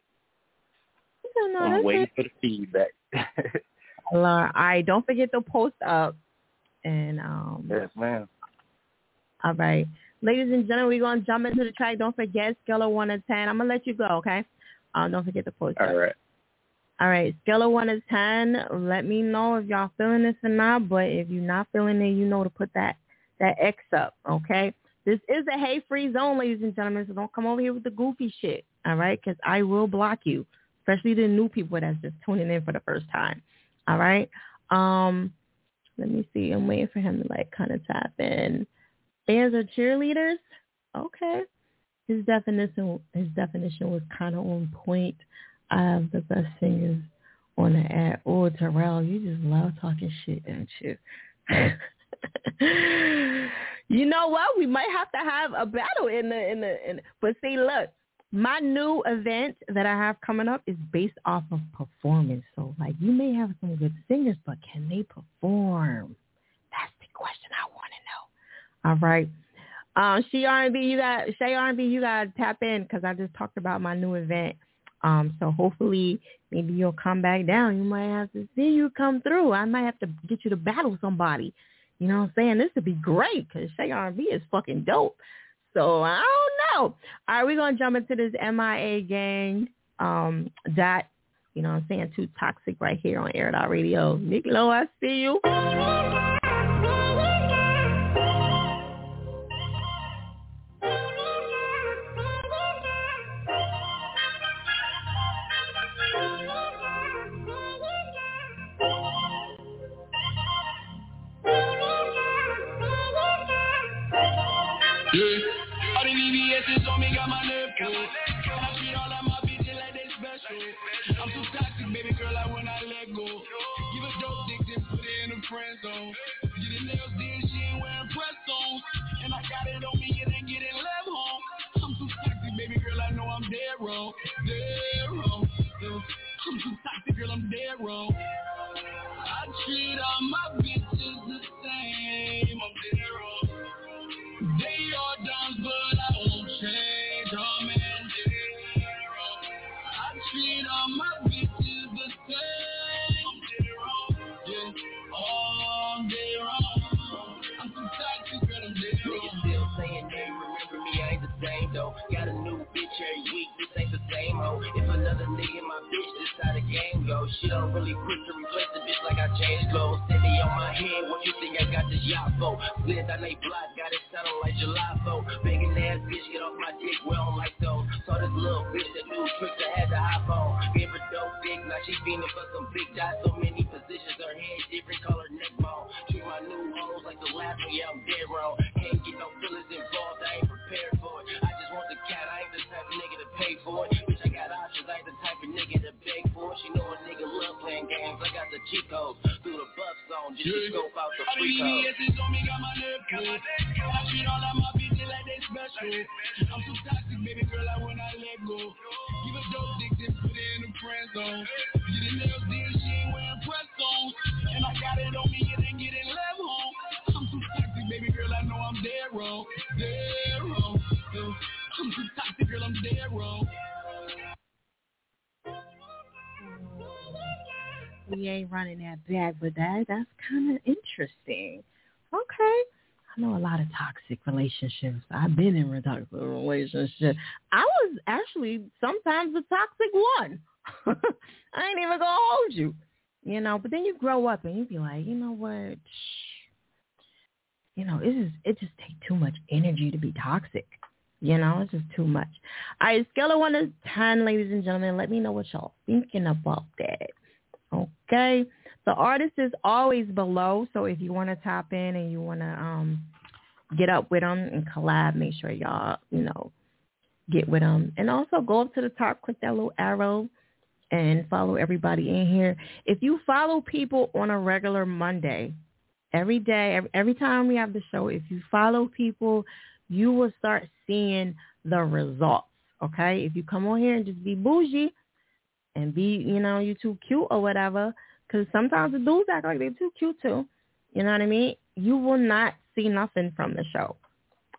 No,
I'm
that's
waiting
it.
for the feedback.
All right, don't forget to post up. And um,
yes, ma'am.
all right, ladies and gentlemen, we're gonna jump into the track. Don't forget scale of one to ten. I'm gonna let you go, okay? Um, don't forget to post.
All right.
All right, scale of one to ten. Let me know if y'all feeling this or not. But if you're not feeling it, you know to put that that X up. Okay. This is a hate free zone, ladies and gentlemen. So don't come over here with the goofy shit. All right, because I will block you, especially the new people that's just tuning in for the first time. All right. Um, let me see. I'm waiting for him to like kind of tap in. Fans are cheerleaders. Okay. His definition his definition was kind of on point. Have the best singers on the ad. Oh, Terrell, you just love talking shit, don't you? you know what? We might have to have a battle in the in the in. But see, look, my new event that I have coming up is based off of performance. So, like, you may have some good singers, but can they perform? That's the question I want to. All right. Um, she R&B, you got Shay R&B, you got to tap in because I just talked about my new event. Um, so hopefully maybe you'll come back down. You might have to see you come through. I might have to get you to battle somebody. You know what I'm saying? This would be great because Shay R&B is fucking dope. So I don't know. All right, we're gonna jump into this MIA gang. Um, dot. You know what I'm saying? Too toxic right here on Air Dot Radio. Nick Lowe, I see you.
The on me got my cool. And I treat all of my bitches like they special. I'm too toxic, baby girl, I will not let go. Give a dope dick, then put it in a friend zone. Get her nails did, she ain't wearing press ons. And I got it on me, it ain't getting left home. I'm too toxic, baby girl, I know I'm dead wrong. Dead wrong. I'm too toxic, girl, I'm dead wrong. I treat all my bitches the same.
If another nigga my bitch, this how the game go. She don't really quick to replace the bitch like I changed clothes. Steady on my head, what you think I got this yacht for? Slid on they block, got it sounding like for. Begging ass bitch, get off my dick, we don't like those. Saw this little bitch that do tricks, I had to hop on. Gave her dope dick, now she fiending for some big dots. So many positions, her head different color, neck bone. Treat my new hoes like the last one, yeah, I'm dead wrong. Can't get no feelings involved, I ain't prepared for it. I just want the cat, I ain't the type of nigga to pay for it. Love I got the cheat codes through the buff zone, just to scope out the
the
free.
VVS's on me got my nerve cool. I treat all of my bitches like they special. I'm too toxic, baby girl, I will not let go. Give a dope dick, then put it in the friend zone. Get her nails did, she ain't wearing press ons. And I got it on me, it ain't getting left home. I'm too toxic, baby girl, I know I'm dead wrong. Dead wrong. I'm too toxic, girl, I'm dead wrong.
We ain't running that back, but that that's kind of interesting. Okay. I know a lot of toxic relationships. I've been in a toxic relationship. I was actually sometimes the toxic one. I ain't even gonna hold you. you know. But then you grow up and you be like, you know what? You know, it just it just take too much energy to be toxic. You know, it's just too much. All right, scale of one to ten, ladies and gentlemen. Let me know what y'all thinking about that. Okay. The artist is always below, so if you want to tap in and you want to um get up with them and collab, make sure y'all, you know, get with them. And also go up to the top, click that little arrow and follow everybody in here. If you follow people on a regular Monday, every day, every, every time we have the show, if you follow people, you will start seeing the results. Okay? If you come on here and just be bougie and be, you know, you too cute or whatever, because sometimes the dudes act like they're too cute too. You know what I mean? You will not see nothing from the show.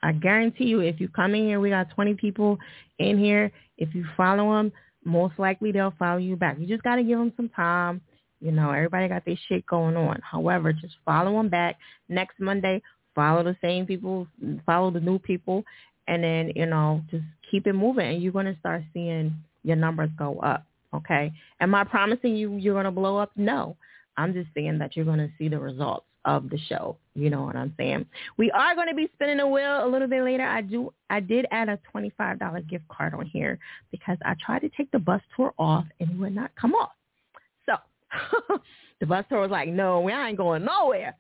I guarantee you, if you come in here, we got 20 people in here. If you follow them, most likely they'll follow you back. You just got to give them some time. You know, everybody got their shit going on. However, just follow them back. Next Monday, follow the same people, follow the new people, and then, you know, just keep it moving. And you're going to start seeing your numbers go up. Okay. Am I promising you you're going to blow up? No. I'm just saying that you're going to see the results of the show. You know what I'm saying? We are going to be spinning the wheel a little bit later. I do. I did add a $25 gift card on here because I tried to take the bus tour off and it would not come off. So the bus tour was like, no, we ain't going nowhere.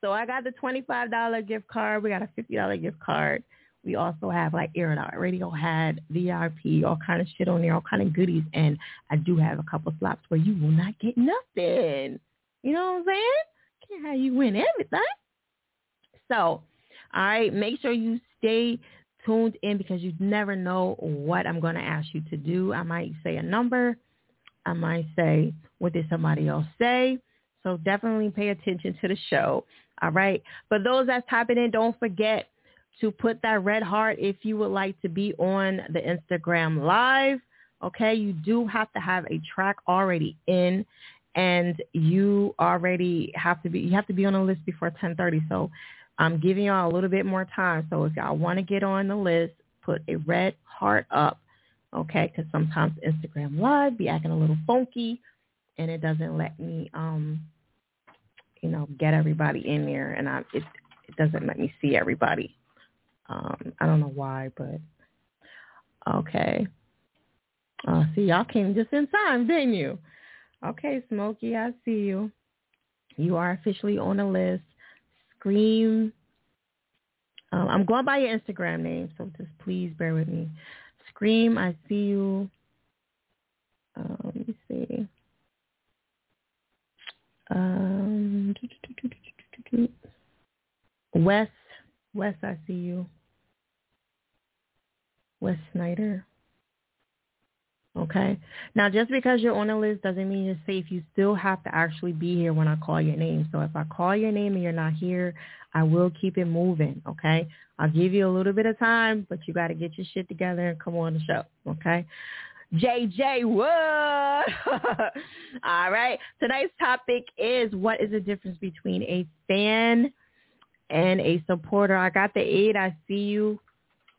So I got the $25 gift card. We got a $50 gift card. We also have like Air It Out Radio had VIP, all kind of shit on there, all kind of goodies. And I do have a couple slots where you will not get nothing. You know what I'm saying? Can't have you win everything. So, all right, make sure you stay tuned in because you never know what I'm going to ask you to do. I might say a number. I might say, what did somebody else say? So definitely pay attention to the show. All right. For those that's typing in, don't forget to put that red heart if you would like to be on the Instagram live. Okay. You do have to have a track already in and you already have to be you have to be on the list before 10:30. So I'm giving y'all a little bit more time. So if y'all want to get on the list, put a red heart up, okay? Because sometimes Instagram Live be acting a little funky, and it doesn't let me, um, you know, get everybody in there, and I it it doesn't let me see everybody. Um, I don't know why, but okay. Uh, see, y'all came just in time, didn't you? Okay, Smokey, I see you. You are officially on the list. Scream. Um, I'm going by your Instagram name, so just please bear with me. Scream, I see you. Um, let me see. Um, Wes, Wes, I see you. Wes Snyder. Okay. Now, just because you're on the list doesn't mean you're safe. You still have to actually be here when I call your name. So if I call your name and you're not here, I will keep it moving. Okay. I'll give you a little bit of time, but you got to get your shit together and come on the show. Okay. JJ what? All right. Tonight's topic is what is the difference between a fan and a supporter? I got the eight. I see you.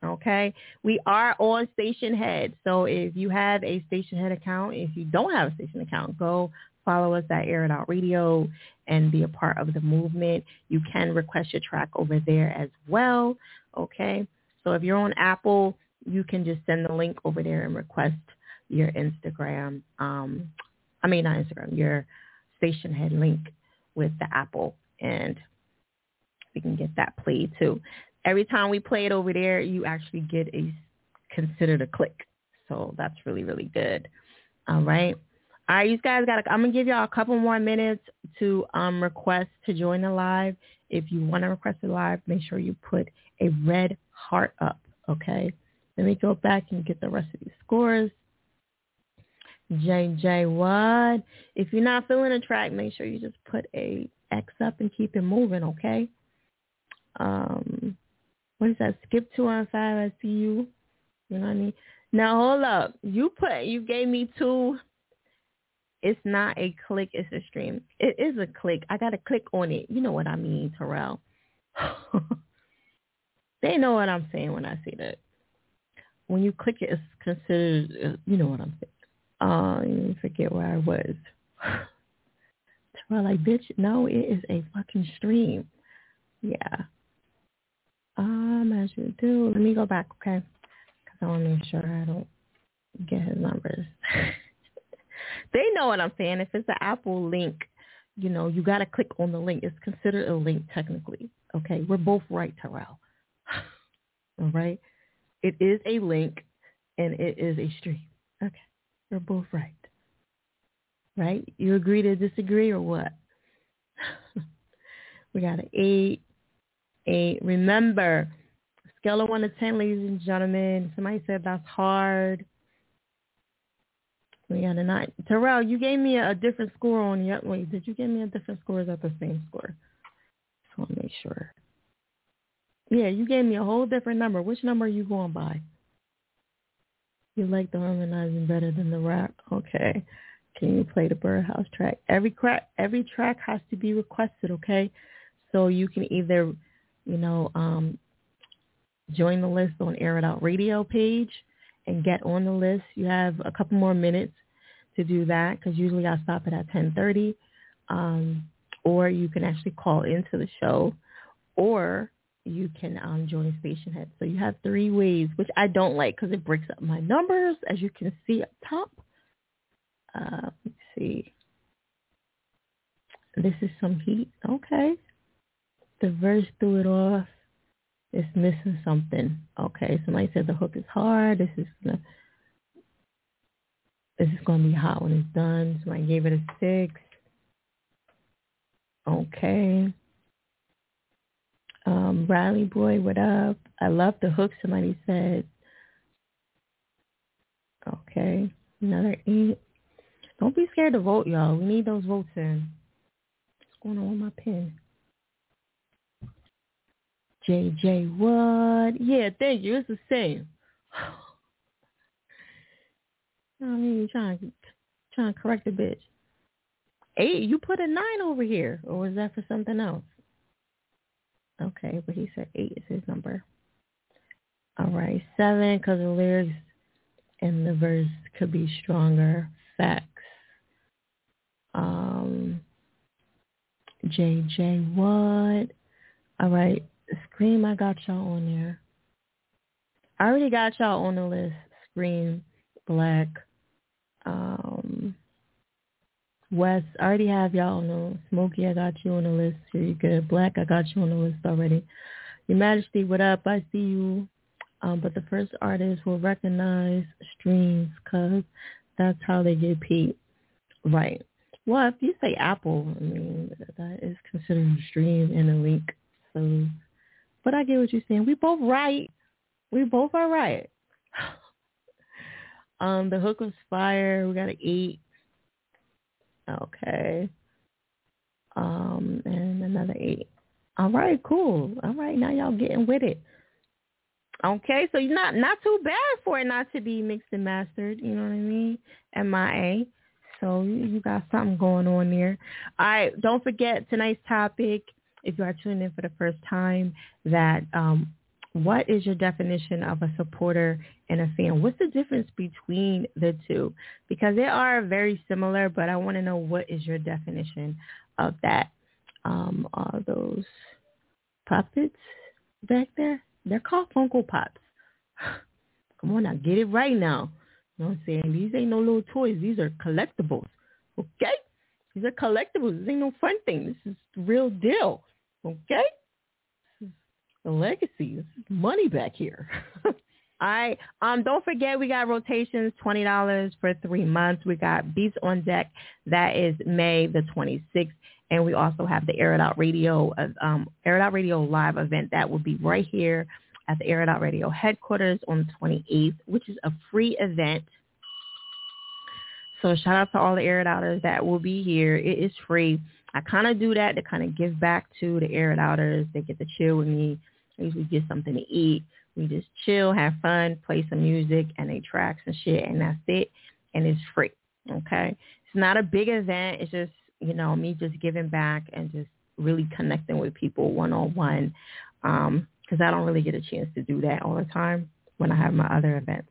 Okay. We are on Stationhead. So if you have a Stationhead account, if you don't have a station account, go follow us at Air It Out Radio and be a part of the movement. You can request your track over there as well. Okay. So if you're on Apple, you can just send the link over there and request your Instagram. Um, I mean, not Instagram, your Stationhead link with the Apple and we can get that played too every time we play it over there, you actually get a considered a click. So that's really, really good. All right. All right, you guys got. I'm gonna give y'all a couple more minutes to um, request to join the live. If you want to request a live, make sure you put a red heart up. Okay. Let me go back and get the rest of these scores. JJ what? If you're not feeling a track, make sure you just put a X up and keep it moving. Okay. Um, what is that? Skip two on five. I see you. You know what I mean? Now hold up. You put you gave me two. It's not a click. It's a stream. It is a click. I got to click on it. You know what I mean, Terrell. they know what I'm saying when I say that. When you click it, it's considered. Uh, you know what I'm saying. Uh, you forget where I was. Terrell, like, bitch, no, it is a fucking stream. Yeah. Um, as you do. Let me go back, okay? Because I want to make sure I don't get his numbers. they know what I'm saying. If it's an Apple link, you know, you got to click on the link. It's considered a link technically. Okay, we're both right, Terrell. All right, it is a link and it is a stream. Okay, we're both right. Right? You agree to disagree or what? we got an eight, eight. Remember, scale of one to ten, ladies and gentlemen. Somebody said that's hard. We got a nine. Terrell, you gave me a, a different score on the wait, did you give me a different score? Is that the same score? Just want to make sure. Yeah, you gave me a whole different number. Which number are you going by? You like the harmonizing better than the rap? Okay. Can you play the Birdhouse track? Every crack, every track has to be requested. Okay, so you can either, you know, um, join the list on Air It Out Radio page and get on the list. You have a couple more minutes to do that because usually I stop it at 10:30. Um, or you can actually call into the show, or you can um, join Stationhead. So you have three ways, which I don't like because it breaks up my numbers, as you can see up top. Uh, let's see. This is some heat. Okay. The verse threw it off. It's missing something. Okay, somebody said the hook is hard. This is gonna this is gonna be hot when it's done. So I gave it a six. Okay. Um, Riley boy, what up? I love the hook. Somebody said. Okay, another eight. Don't be scared to vote, y'all. We need those votes in. What's going on with my pen? JJ what? Yeah, thank you. It's the same. I mean, trying trying to correct the bitch. Eight, you put a nine over here, or was that for something else? Okay, but he said eight is his number. All right, seven because the lyrics and the verse could be stronger. Facts. Um, JJ what? All right, Scream, I got y'all on there. I already got y'all on the list. Scream, Black, um, West. I already have y'all on the list. Smokey. I got you on the list. Here you good. Black, I got you on the list already. Your Majesty, what up? I see you. Um, but the first artist will recognize streams because that's how they get paid. Right. Well, if you say Apple, I mean, that is considered a stream and a link. So but I get what you're saying. We both right. We both are right. um, the hook was fire. We got to eat. Okay. Um, and another eight. All right, cool. All right, now y'all getting with it. Okay, so you're not not too bad for it not to be mixed and mastered. You know what I mean? MIA. So you, you got something going on there. All right, don't forget tonight's topic if you are tuning in for the first time, that um, what is your definition of a supporter and a fan? What's the difference between the two? Because they are very similar, but I want to know what is your definition of that. Um, are those puppets back there? They're called Funko Pops. Come on now, get it right now. You know what I'm saying? These ain't no little toys. These are collectibles. Okay? These are collectibles. This ain't no fun thing. This is real deal. Okay? The legacy. Money back here. All right. Um, don't forget we got rotations, twenty dollars for three months. We got Beats on Deck. That is May the twenty sixth. And we also have the Air It Out Radio, um, Air It Out Radio live event that will be right here at the Air It Out Radio headquarters on the 28th, which is a free event. So shout out to all the Air It Outers that will be here. It is free. I kind of do that to kind of give back to the air outers. They get to chill with me. We get something to eat. We just chill, have fun, play some music and they tracks and shit, and that's it. And it's free. Okay, it's not a big event. It's just you know me just giving back and just really connecting with people one on one. Um, because I don't really get a chance to do that all the time when I have my other events.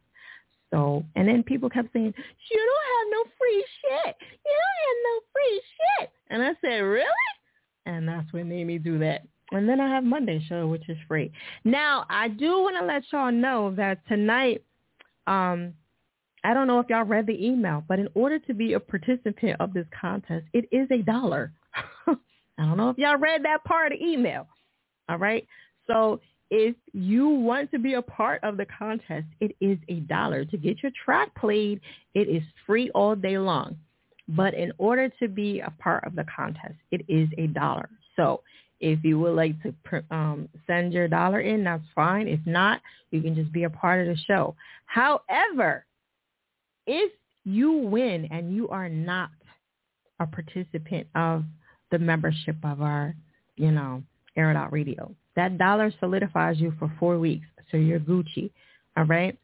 So, and then people kept saying, you don't have no free shit. You don't have no free shit. And I said, really? And that's what made me do that. And then I have Monday show, which is free. Now, I do want to let y'all know that tonight, um, I don't know if y'all read the email, but in order to be a participant of this contest, it is a dollar. I don't know if y'all read that part of the email. All right. So if you want to be a part of the contest, it is a dollar. To get your track played, it is free all day long. But in order to be a part of the contest, it is a dollar. So if you would like to um, send your dollar in, that's fine. If not, you can just be a part of the show. However, if you win and you are not a participant of the membership of our, you know, Air Out Radio, that dollar solidifies you for four weeks. So you're Gucci. All right.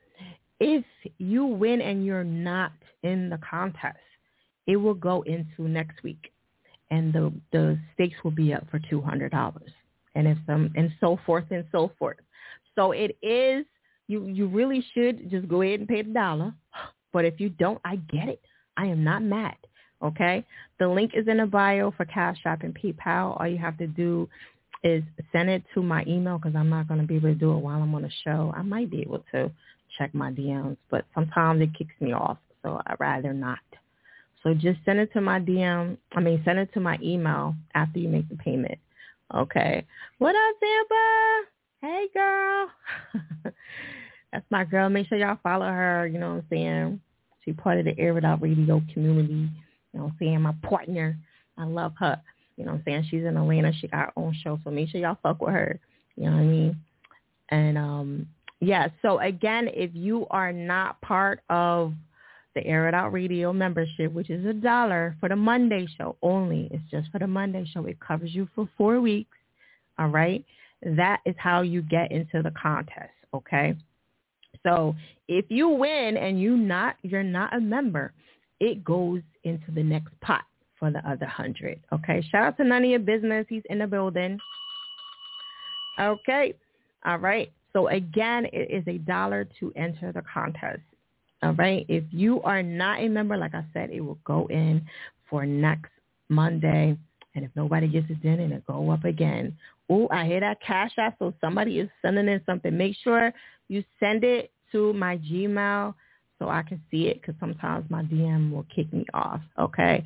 If you win and you're not in the contest, it will go into next week, and the the stakes will be up for two hundred dollars, and if some and so forth and so forth. So it is you you really should just go ahead and pay the dollar, but if you don't, I get it. I am not mad. Okay, the link is in the bio for Cash App and PayPal. All you have to do is send it to my email because I'm not going to be able to do it while I'm on the show. I might be able to check my DMs, but sometimes it kicks me off, so I'd rather not. So just send it to my DM. I mean, send it to my email after you make the payment. Okay. What up, Zampa? Hey, girl. That's my girl. Make sure y'all follow her. You know what I'm saying? She's part of the Air It Out Radio community. You know what I'm saying? My partner. I love her. You know what I'm saying? She's in Atlanta. She got her own show. So make sure y'all fuck with her. You know what I mean? And um yeah, so again, if you are not part of the Air It Out Radio membership, which is a dollar for the Monday show only. It's just for the Monday show. It covers you for four weeks. All right. That is how you get into the contest. Okay. So if you win and you not you're not a member, it goes into the next pot for the other hundred. Okay. Shout out to none of your business. He's in the building. Okay. All right. So again, it is a dollar to enter the contest. All right. If you are not a member, like I said, it will go in for next Monday. And if nobody gets it in, it'll go up again. Oh, I hear that cash out. So somebody is sending in something. Make sure you send it to my Gmail so I can see it because sometimes my DM will kick me off. Okay.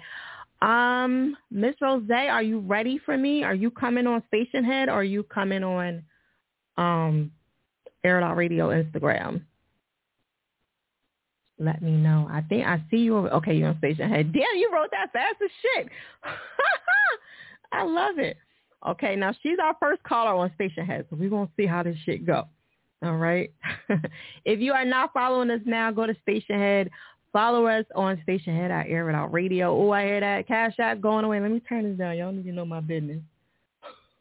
Um, Miss Rose, are you ready for me? Are you coming on Stationhead or are you coming on um Air Radio Instagram? let me know. I think I see you. Over, okay, you're on Stationhead. Damn, you wrote that fast as shit. I love it. Okay, now she's our first caller on Stationhead, so we're to see how this shit go. All right. if you are not following us now, go to Stationhead. Follow us on Stationhead. I air it out radio. Oh, I hear that. Cash out going away. Let me turn this down. Y'all need to know my business.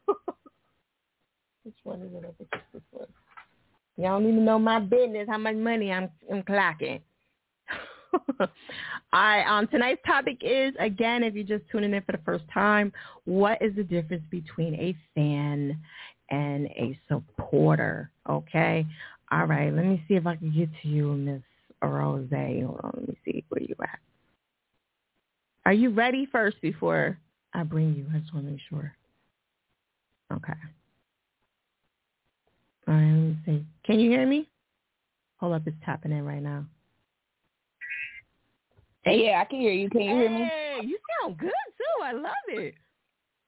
Which one is it? This one. Y'all need to know my business, how much money I'm, I'm clocking. I um tonight's topic is again, if you're just tuning in for the first time, what is the difference between a fan and a supporter? Okay. All right, let me see if I can get to you, Miss Rose. Hold on, let me see where you at. Are you ready first before I bring you? I just want to make sure. Okay. All right, let me see. Can you hear me? Hold up, it's tapping in right now.
Hey, yeah, I can hear you. Can you
hey,
hear me?
You sound good too. I love it.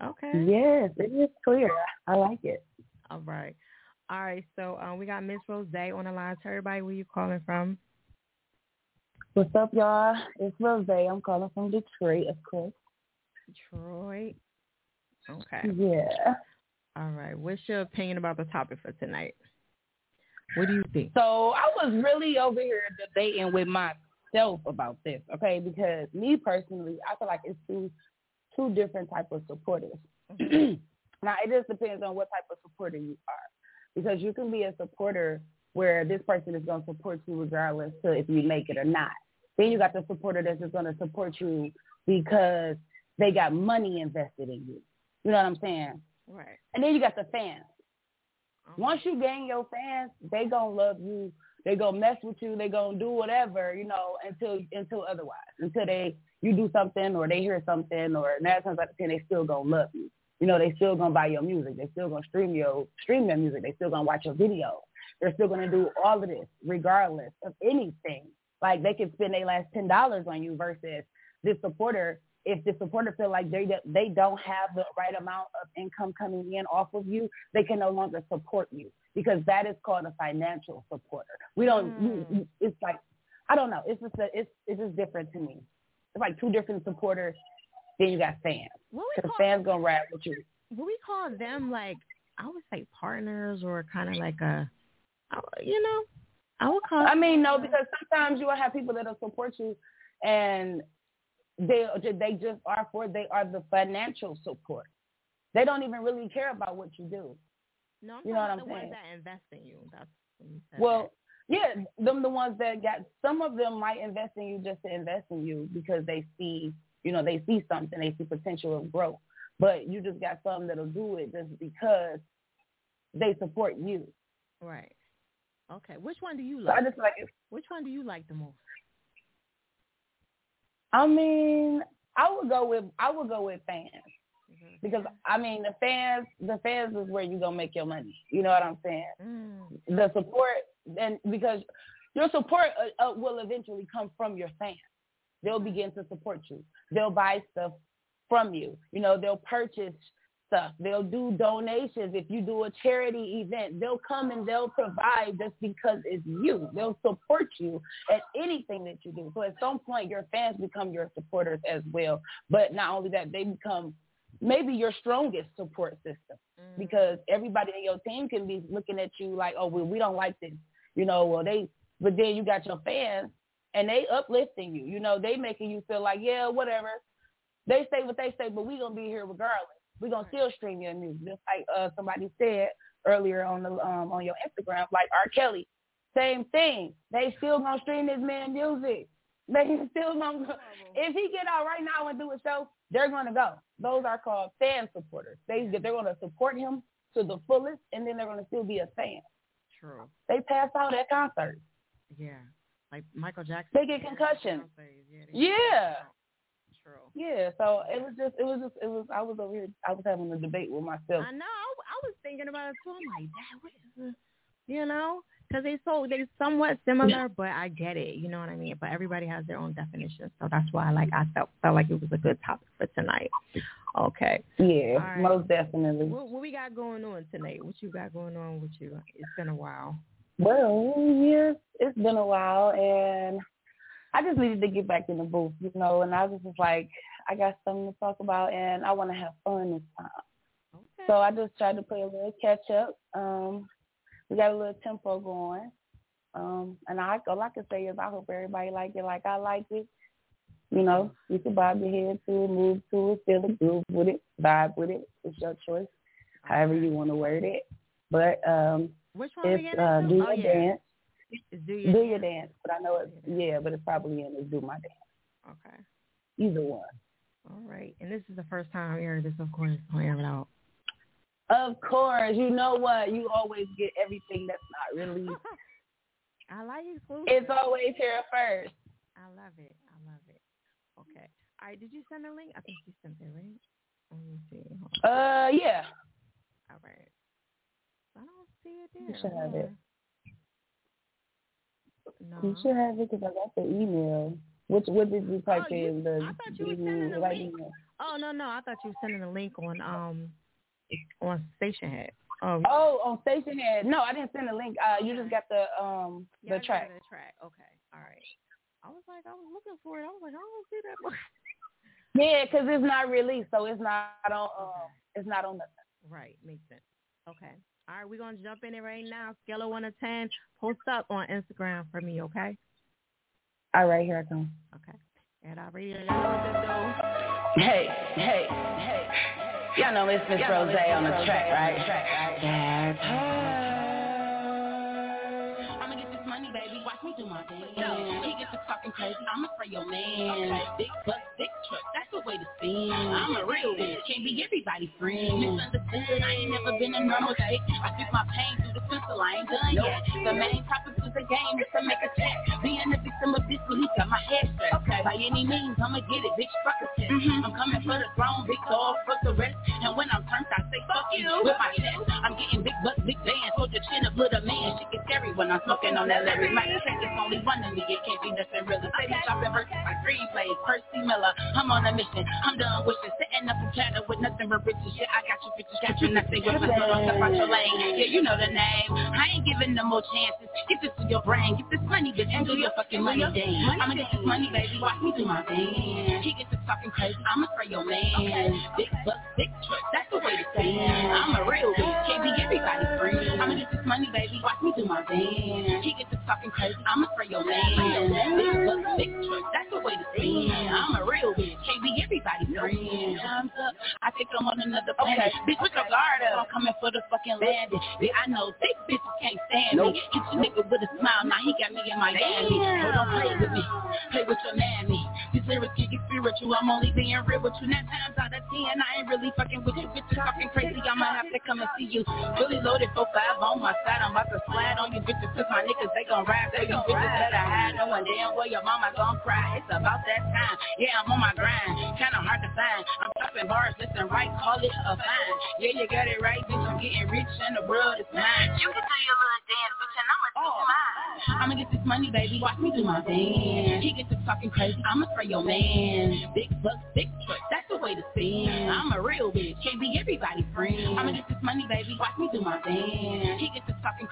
Okay.
Yes, it is clear. I like it.
All right. All right. So um, we got Miss Rose on the line. Tell everybody where you calling from.
What's up, y'all? It's Rose. I'm calling from Detroit, of course.
Detroit. Okay.
Yeah.
All right. What's your opinion about the topic for tonight? What do you think?
So I was really over here debating with myself about this, okay? Because me personally, I feel like it's two two different type of supporters. Mm-hmm. now it just depends on what type of supporter you are, because you can be a supporter where this person is going to support you regardless to if you make it or not. Then you got the supporter that's just going to support you because they got money invested in you. You know what I'm saying?
Right.
And then you got the fans. Once you gain your fans, they gonna love you they gonna mess with you. They gonna do whatever, you know, until until otherwise, until they you do something or they hear something or nine times out of ten they still gonna love you. You know, they still gonna buy your music. They still gonna stream your stream your music. They still gonna watch your video. They're still gonna do all of this regardless of anything. Like they could spend their last ten dollars on you versus this supporter. If the supporter feel like they they don't have the right amount of income coming in off of you, they can no longer support you because that is called a financial supporter. We don't.
Mm.
It's like I don't know. It's just a, it's it's just different to me. It's like two different supporters. Then you got fans. Because
call
fans gonna rap with you.
what we call them like I would say partners or kind of like a, you know, I would call.
I mean, no, because sometimes you will have people that'll support you, and they they just are for they are the financial support. They don't even really care about what you do.
no, I'm
you know what I'm
the ones
saying?
that invest in you. That's
Well, yeah, them the ones that got some of them might invest in you just to invest in you because they see, you know, they see something, they see potential of growth. But you just got some that'll do it just because they support you.
right. Okay, which one do you
So I
like?
just like, it.
Which one do you like the most?
I mean, I would go with I would go with fans.
Mm-hmm.
because I mean the fans, the fans is where you gonna make your money. You know what I'm saying?
Mm,
The support, and because your support uh, uh, will eventually come from your fans. They'll begin to support you. They'll buy stuff from you. You know, they'll purchase stuff. They'll do donations. If you do a charity event, they'll come and they'll provide just because it's you. They'll support you at anything that you do. So at some point, your fans become your supporters as well. But not only that, they become maybe your strongest support system
mm.
because everybody in your team can be looking at you like, oh, well, we don't like this, you know. Well, they, but then you got your fans, and they uplifting you. You know, they making you feel like, yeah, whatever. They say what they say, but we gonna be here regardless. We gonna still stream your music, just like uh, somebody said earlier on the um, on your Instagram, like R. Kelly. Same thing. They still gonna stream this man music. They still gonna. If he get out right now and do a show, they're gonna go. Those are called fan supporters. They they're gonna support him to the fullest, and then they're gonna still be a fan.
True.
They pass out at concerts.
Yeah. Like Michael Jackson.
They get concussions.
Yeah.
Yeah.
True.
Yeah, so it was just, it was just, it was. I was over here, I was having a debate with myself.
I know. I, I was thinking about it too. I'm like, Dad, what is you know? Because they so they're somewhat similar, but I get it. You know what I mean? But everybody has their own definition, so that's why I like I felt felt like it was a good topic for tonight. Okay.
Yeah,
right.
most definitely.
What, what we got going on tonight? What you got going on with you? It's been a while.
Well, yes, it's been a while, and I just needed to get back in the booth, you know. And I was just like, I got something to talk about, and I want to have fun this time.
Okay.
So I just tried to play a little catch up. Um, we got a little tempo going. Um, and I, all I can say is I hope everybody like it like I like it. You know, you can bob your head to it, move to it, feel the groove with it, vibe with it. It's your choice, however you want to word it. But um,
Which one we
it's
getting
uh, do
oh,
your
yeah.
dance,
It's do your
do your dance. But I know it's yeah, but it's probably in it's do my dance.
Okay.
Either one.
All right. And this is the first time I'm hearing this, of course. Air it out.
Of course, you know what? You always get everything that's not released.
I like exclusive.
it's always here first.
I love it. I love it. Okay. All right. Did you send a link? I think you sent it, right? Let me see.
Uh, yeah.
All right. I don't see it there.
You should have it. You should have it because I got the email. Which what did you type
Oh, you-
in? The
I thought you were sending
right
link.
email.
Oh no no! I thought you were sending a link on um on Stationhead. Oh,
Oh, on Stationhead. No, I didn't send a link. Uh, you just got the um the
got
track.
The track. Okay. All right. I was like, I was looking for it. I was like, I don't see that. One.
Yeah, because it's not released, so it's not on. Um, it's not on the.
right. Makes sense. Okay. All right. We're gonna jump in it right now. Scale of one to ten. Post up on Instagram for me. Okay.
All right, here I come.
Okay. And I radio. Y'all know what to
Hey, hey, hey. Y'all know it's Miss Rose on the track, right? That's
I'ma get this money, baby. Watch me do my thing. He gets to talking crazy. I'ma spray your man. Big butt, big
truck, that's the way to spin. I'm a real bitch, can't be everybody's friend. Misunderstood, I ain't never been a normal chick. I spit my pain through the pencil, I ain't done yet. The main topic of the game is to make a check. Being the victim of this belief got my head stressed. Okay. By any means, I'ma get it, bitch, fuck a test. Mm-hmm. I'm coming for the throne, big dog, fuck the rest. And when I'm turned, I say fuck you with my chest. I'm getting big bucks, big bands, hold your chin up, little man. Shit get scary when I'm smoking on that Larry. My check is only one to me, it can't be nothing really. Say me chopping verses like screenplays, Percy Miller. I'm on a mission, I'm done wishing, setting up a chatter with nothing but riches. Shit, I got you bitches catching nothing with my don't step out your lane. Yeah, you know the name. I ain't giving no more chances. Get this to your brain, get this money, bitch, and do your fucking money dance. I'ma get this money, baby, watch me do my dance. He gets to talking crazy, I'ma spray your man. Big bucks, big truck, that's the way to stand. I'm a real bitch, can't be everybody's friend. I'ma get this money, baby, watch me do my dance. He gets to talking crazy, I'ma spray your man. Big bucks, big truck, that's the way to stand. I'm a real bitch, can't be everybody's friend. Time's up, I think I'm on another planet. Okay. Bitch, put your guard up, I'm coming for the fucking landing. Yeah, I know thick bitches can't stand nope. me. Hit your nigga with a smile, now he got me in my Miami. So don't play with me, play with your mammy. These lyrics can get spiritual, I'm only being real with you. Nine times out of ten, I ain't really fucking with you. Bitches talking crazy, I'ma have to come and see you. Really loaded for five on my side, I'm about to slide on you bitches, cause my niggas, they gon' ride for you bitches better hide, knowing damn well your mama gon' cry. It's about that time, yeah, I'm on my grind, kinda hard to find. I'm dropping bars, listen right, call it a fine. Yeah, you got it right, bitch, I'm getting rich and the world is mine. You can do your little dance, bitch, and I'ma do oh. mine. I'ma get this money, baby, watch me do my dance. He gets to talking crazy, I'ma spray your man. Big bucks, big trucks, that's the way to spin. I'm a real bitch, can't be everybody's friend. I'ma get this money, baby, watch me do my dance. He gets to talking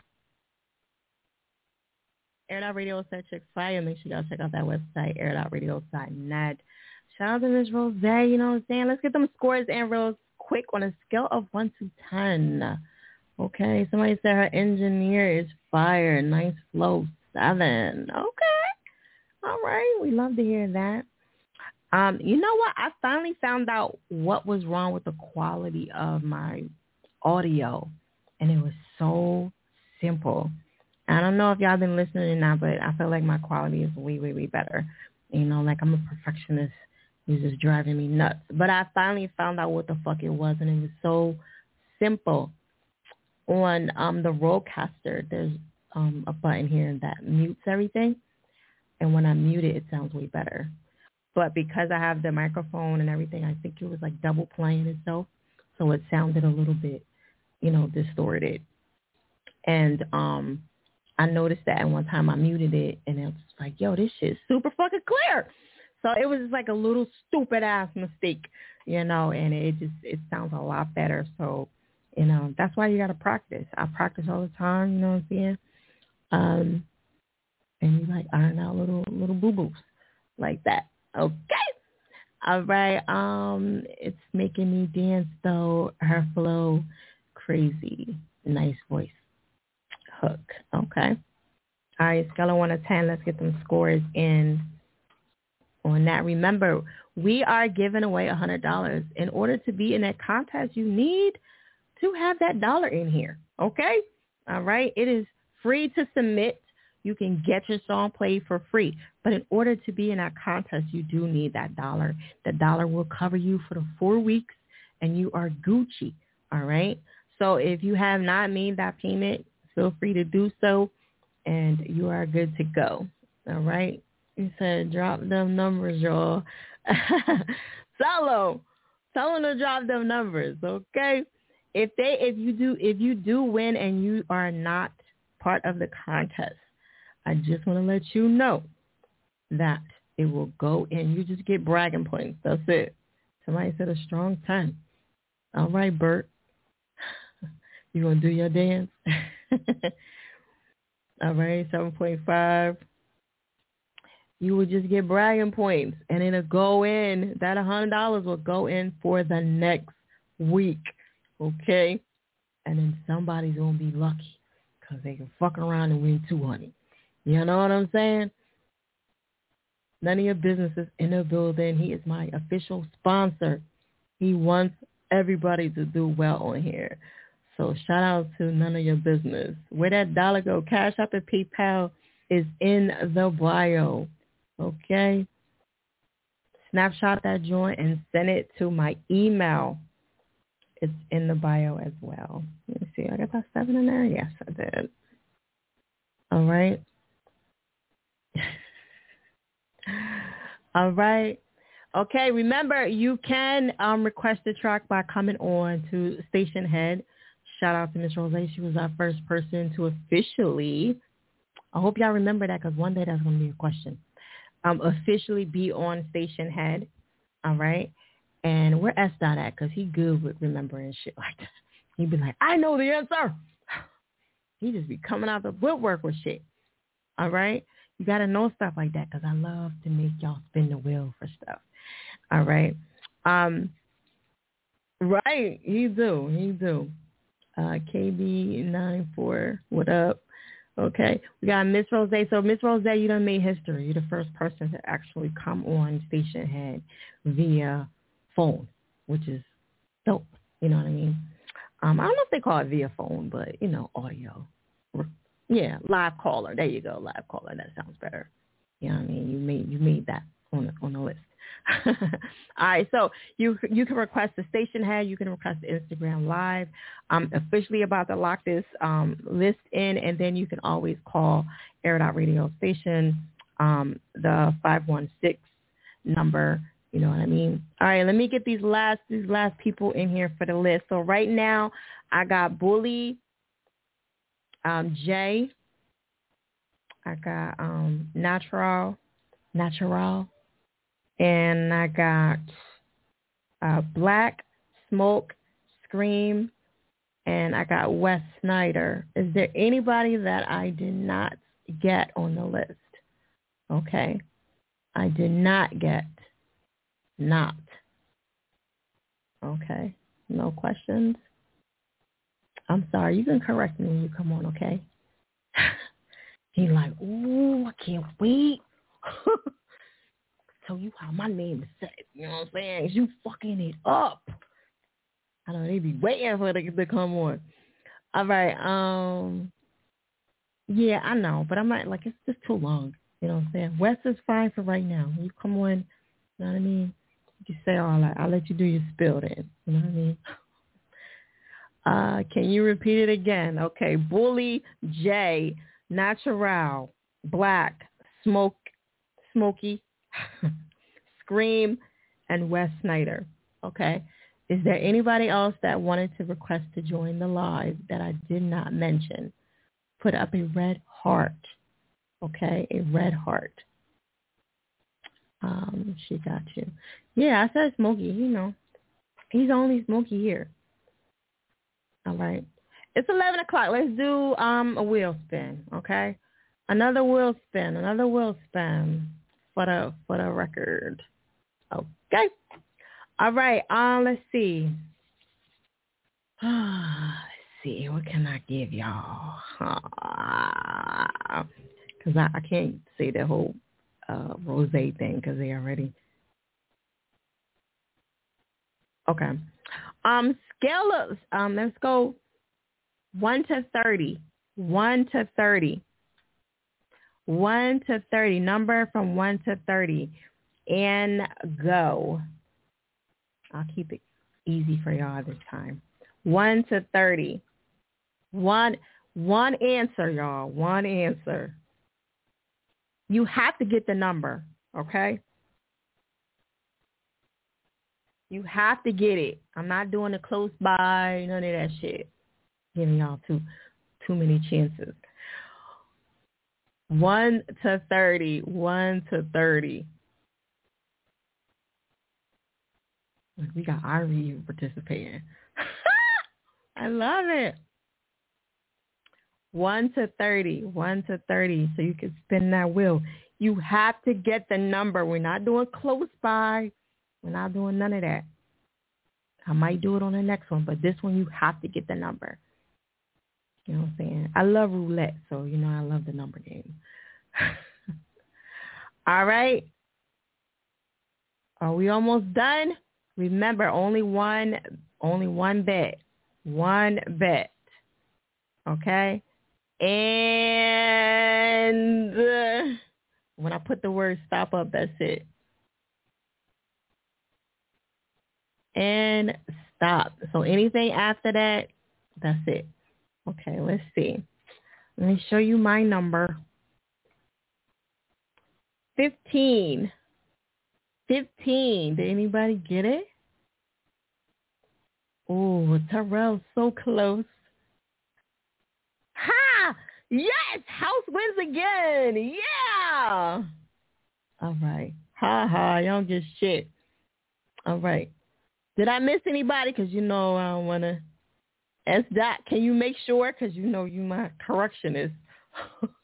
Air Out Radio Set Chicks Fire. Make sure y'all check out that website, airoutradio.net. Shout out to Rose, you know what I'm saying? Let's get them scores and Rose quick on a scale of 1 to 10. Okay, somebody said her engineer is fire. Nice flow, 7. Okay. All right, we love to hear that. Um, you know what? I finally found out what was wrong with the quality of my audio, and it was so simple. I don't know if y'all been listening or not, but I feel like my quality is way, way, way better. You know, like I'm a perfectionist. It's just driving me nuts. But I finally found out what the fuck it was, and it was so simple. On um the Rodecaster, there's um a button here that mutes everything, and when I mute it, it sounds way better. But because I have the microphone and everything, I think it was like double playing itself, so it sounded a little bit, you know, distorted. And um I noticed that and one time I muted it and it was like, yo, this shit is super fucking clear. So it was like a little stupid ass mistake, you know, and it just it sounds a lot better. So, you know, that's why you gotta practice. I practice all the time, you know what I'm saying? Um and you like iron out little little boo boos like that. Okay. All right. Um, it's making me dance though. Her flow, crazy, nice voice hook. Okay. All right, scale of 1 to 10. Let's get some scores in on that. Remember, we are giving away $100. In order to be in that contest, you need to have that dollar in here. Okay? All right. It is free to submit. You can get your song played for free. But in order to be in that contest, you do need that dollar. The dollar will cover you for the four weeks and you are Gucci. All right. So if you have not made that payment, feel free to do so, and you are good to go. All right. He said, drop them numbers, y'all. Solo, tell them to drop them numbers, okay? If they, if you do, if you do win and you are not part of the contest, I just want to let you know that it will go in. You just get bragging points. That's it. Somebody said a strong ten. All right, Bert. You gonna do your dance? All right, 7.5. You would just get bragging points and it'll go in. That a $100 will go in for the next week. Okay? And then somebody's to be lucky because they can fuck around and win 200 You know what I'm saying? None of your businesses in the building. He is my official sponsor. He wants everybody to do well on here. So shout out to none of your business. Where that dollar go, Cash App at PayPal is in the bio. Okay? snapshot that joint and send it to my email. It's in the bio as well. Let me see. I got that seven in there. Yes, I did. All right. All right. Okay, remember you can um, request a track by coming on to Stationhead. Shout out to Miss Rose. She was our first person to officially, I hope y'all remember that because one day that's going to be a question, um, officially be on Stationhead. All right. And where S dot at? Because he good with remembering shit like that. He'd be like, I know the answer. He just be coming out the woodwork with shit. All right. You got to know stuff like that because I love to make y'all spin the wheel for stuff. All right. Um, right. He do. He do. Uh, KB94, what up? Okay. We got Miss Rose. So Miss Rose, you done made history. You're the first person to actually come on Stationhead via phone, which is dope. You know what I mean? Um, I don't know if they call it via phone, but, you know, audio. Yeah, live caller. There you go, live caller. That sounds better. You know what I mean? You made you made that on on the list. All right, so you you can request the Stationhead, you can request Instagram live. I'm officially about to lock this um, list in, and then you can always call Air Out Radio Station, um, the five one six number. You know what I mean? All right, let me get these last these last people in here for the list. So right now, I got Bully um, Jay. I got um, Natural, Natural, and I got uh, Black, Smoke, Scream, and I got Wes Snyder. Is there anybody that I did not get on the list? Okay. I did not get not. Okay. No questions? I'm sorry. You can correct me when you come on, okay? He's like, ooh, I can't wait. Tell you how my name is set. You know what I'm saying? You fucking it up. I know they be waiting for it to come on. All right. Um. Yeah, I know, but I might like it's just too long. You know what I'm saying? West is fine for right now. You come on. You know what I mean? You say all that. I'll let you do your spill then. You know what I mean? Uh, can you repeat it again? Okay. Bully J, Natural, Black, Smoke, Smoky, Scream, and Wes Snyder. Okay. Is there anybody else that wanted to request to join the live that I did not mention? Put up a red heart. Okay, a red heart. Um, she got you. Yeah, I said Smokey. You know, he's only Smokey here. All right. It's 11 o'clock. Let's do um, a wheel spin, okay? Another wheel spin, another wheel spin for the, for the record. Okay. All right. Um, let's see. let's see. What can I give y'all? Because I, I can't say the whole uh, rose thing because they already. Okay. Um, scale um, let's go one to thirty. One to thirty. One to thirty. Number from one to thirty. And go. I'll keep it easy for y'all this time. One to thirty. One one answer, y'all. One answer. You have to get the number, okay? You have to get it. I'm not doing a close by, none of that shit. Giving y'all too too many chances. One to thirty. One to thirty. We got Ari participating. I love it. One to thirty. One to thirty. So you can spin that wheel. You have to get the number. We're not doing close by. We're not doing none of that. I might do it on the next one, but this one you have to get the number. You know what I'm saying? I love roulette, so you know I love the number game. All right. Are we almost done? Remember, only one, only one bet, one bet. Okay. And uh, when I put the word stop up, that's it. and stop. So anything after that, that's it. Okay, let's see. Let me show you my number. 15. 15. Did anybody get it? Oh, Terrell, so close. Ha! Yes! House wins again. Yeah! All right. Ha ha. Y'all don't get shit. All right. Did I miss anybody? Because you know I don't want to. S dot, can you make sure? Because you know you my correctionist.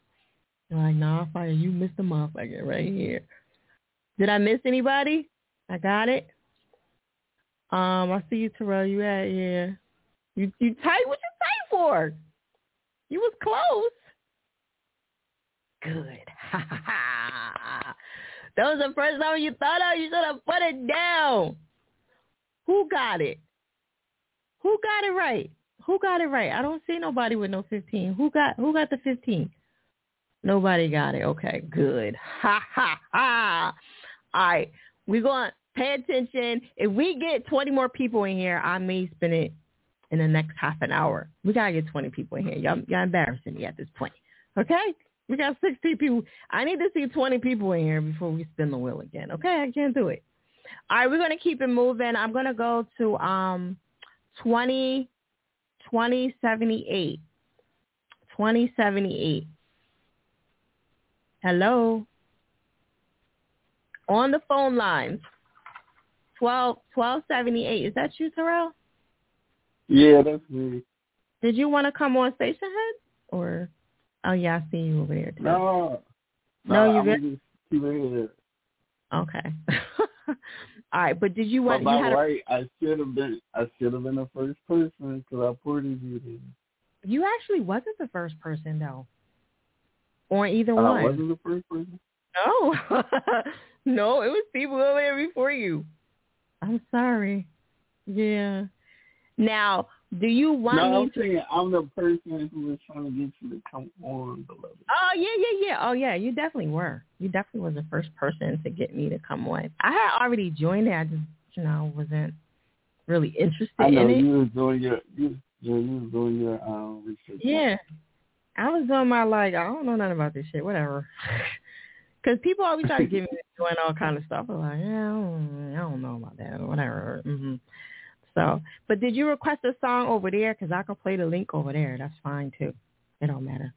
Like, nah, fire. You missed the motherfucker right here. Did I miss anybody? I got it. Um, I see you, Terrell. You at yeah. You you tight? What you tight for? You was close. Good. that was the first time you thought of. You should have put it down. Who got it? Who got it right? Who got it right? I don't see nobody with no 15. Who got who got the 15? Nobody got it. Okay, good. Ha ha ha. All right, we're going to pay attention. If we get 20 more people in here, I may spend it in the next half an hour. We got to get 20 people in here. Y'all, y'all embarrassing me at this point. Okay? We got 16 people. I need to see 20 people in here before we spin the wheel again. Okay? I can't do it. All right, we're going to keep it moving. I'm going to go to um 20 2078. 2078. Hello. On the phone lines. 12, 1278. Is that you, Terrell?
Yeah, that's me.
Did you want to come on Stationhead? Or, oh, yeah, I see you over there. Too.
No.
No, you
I'm
good?
just keep it here.
Okay. All right, but did you
But
want,
by
you had a,
right, I should have been. I should have been the first person because I ported you there.
you actually wasn't the first person, though. Or either
I
one.
I wasn't the first person.
No. no, it was people over there before you. I'm sorry. Yeah. Now, do you want
no,
me
I'm
to
saying I'm the person who was trying to get you to come on, beloved.
Oh yeah, yeah, yeah. Oh yeah, you definitely were. You definitely was the first person to get me to come on. I had already joined it. I just, you know, wasn't really interested
I know
in it.
you was doing your you, you, was doing your um research.
Yeah. I was doing my like, I don't know nothing about this shit, whatever. Because people always try to get me to join all kind of stuff. I'm like, yeah, I don't, I don't know about that or whatever. hmm So, but did you request a song over there? Because I can play the link over there. That's fine too. It don't matter.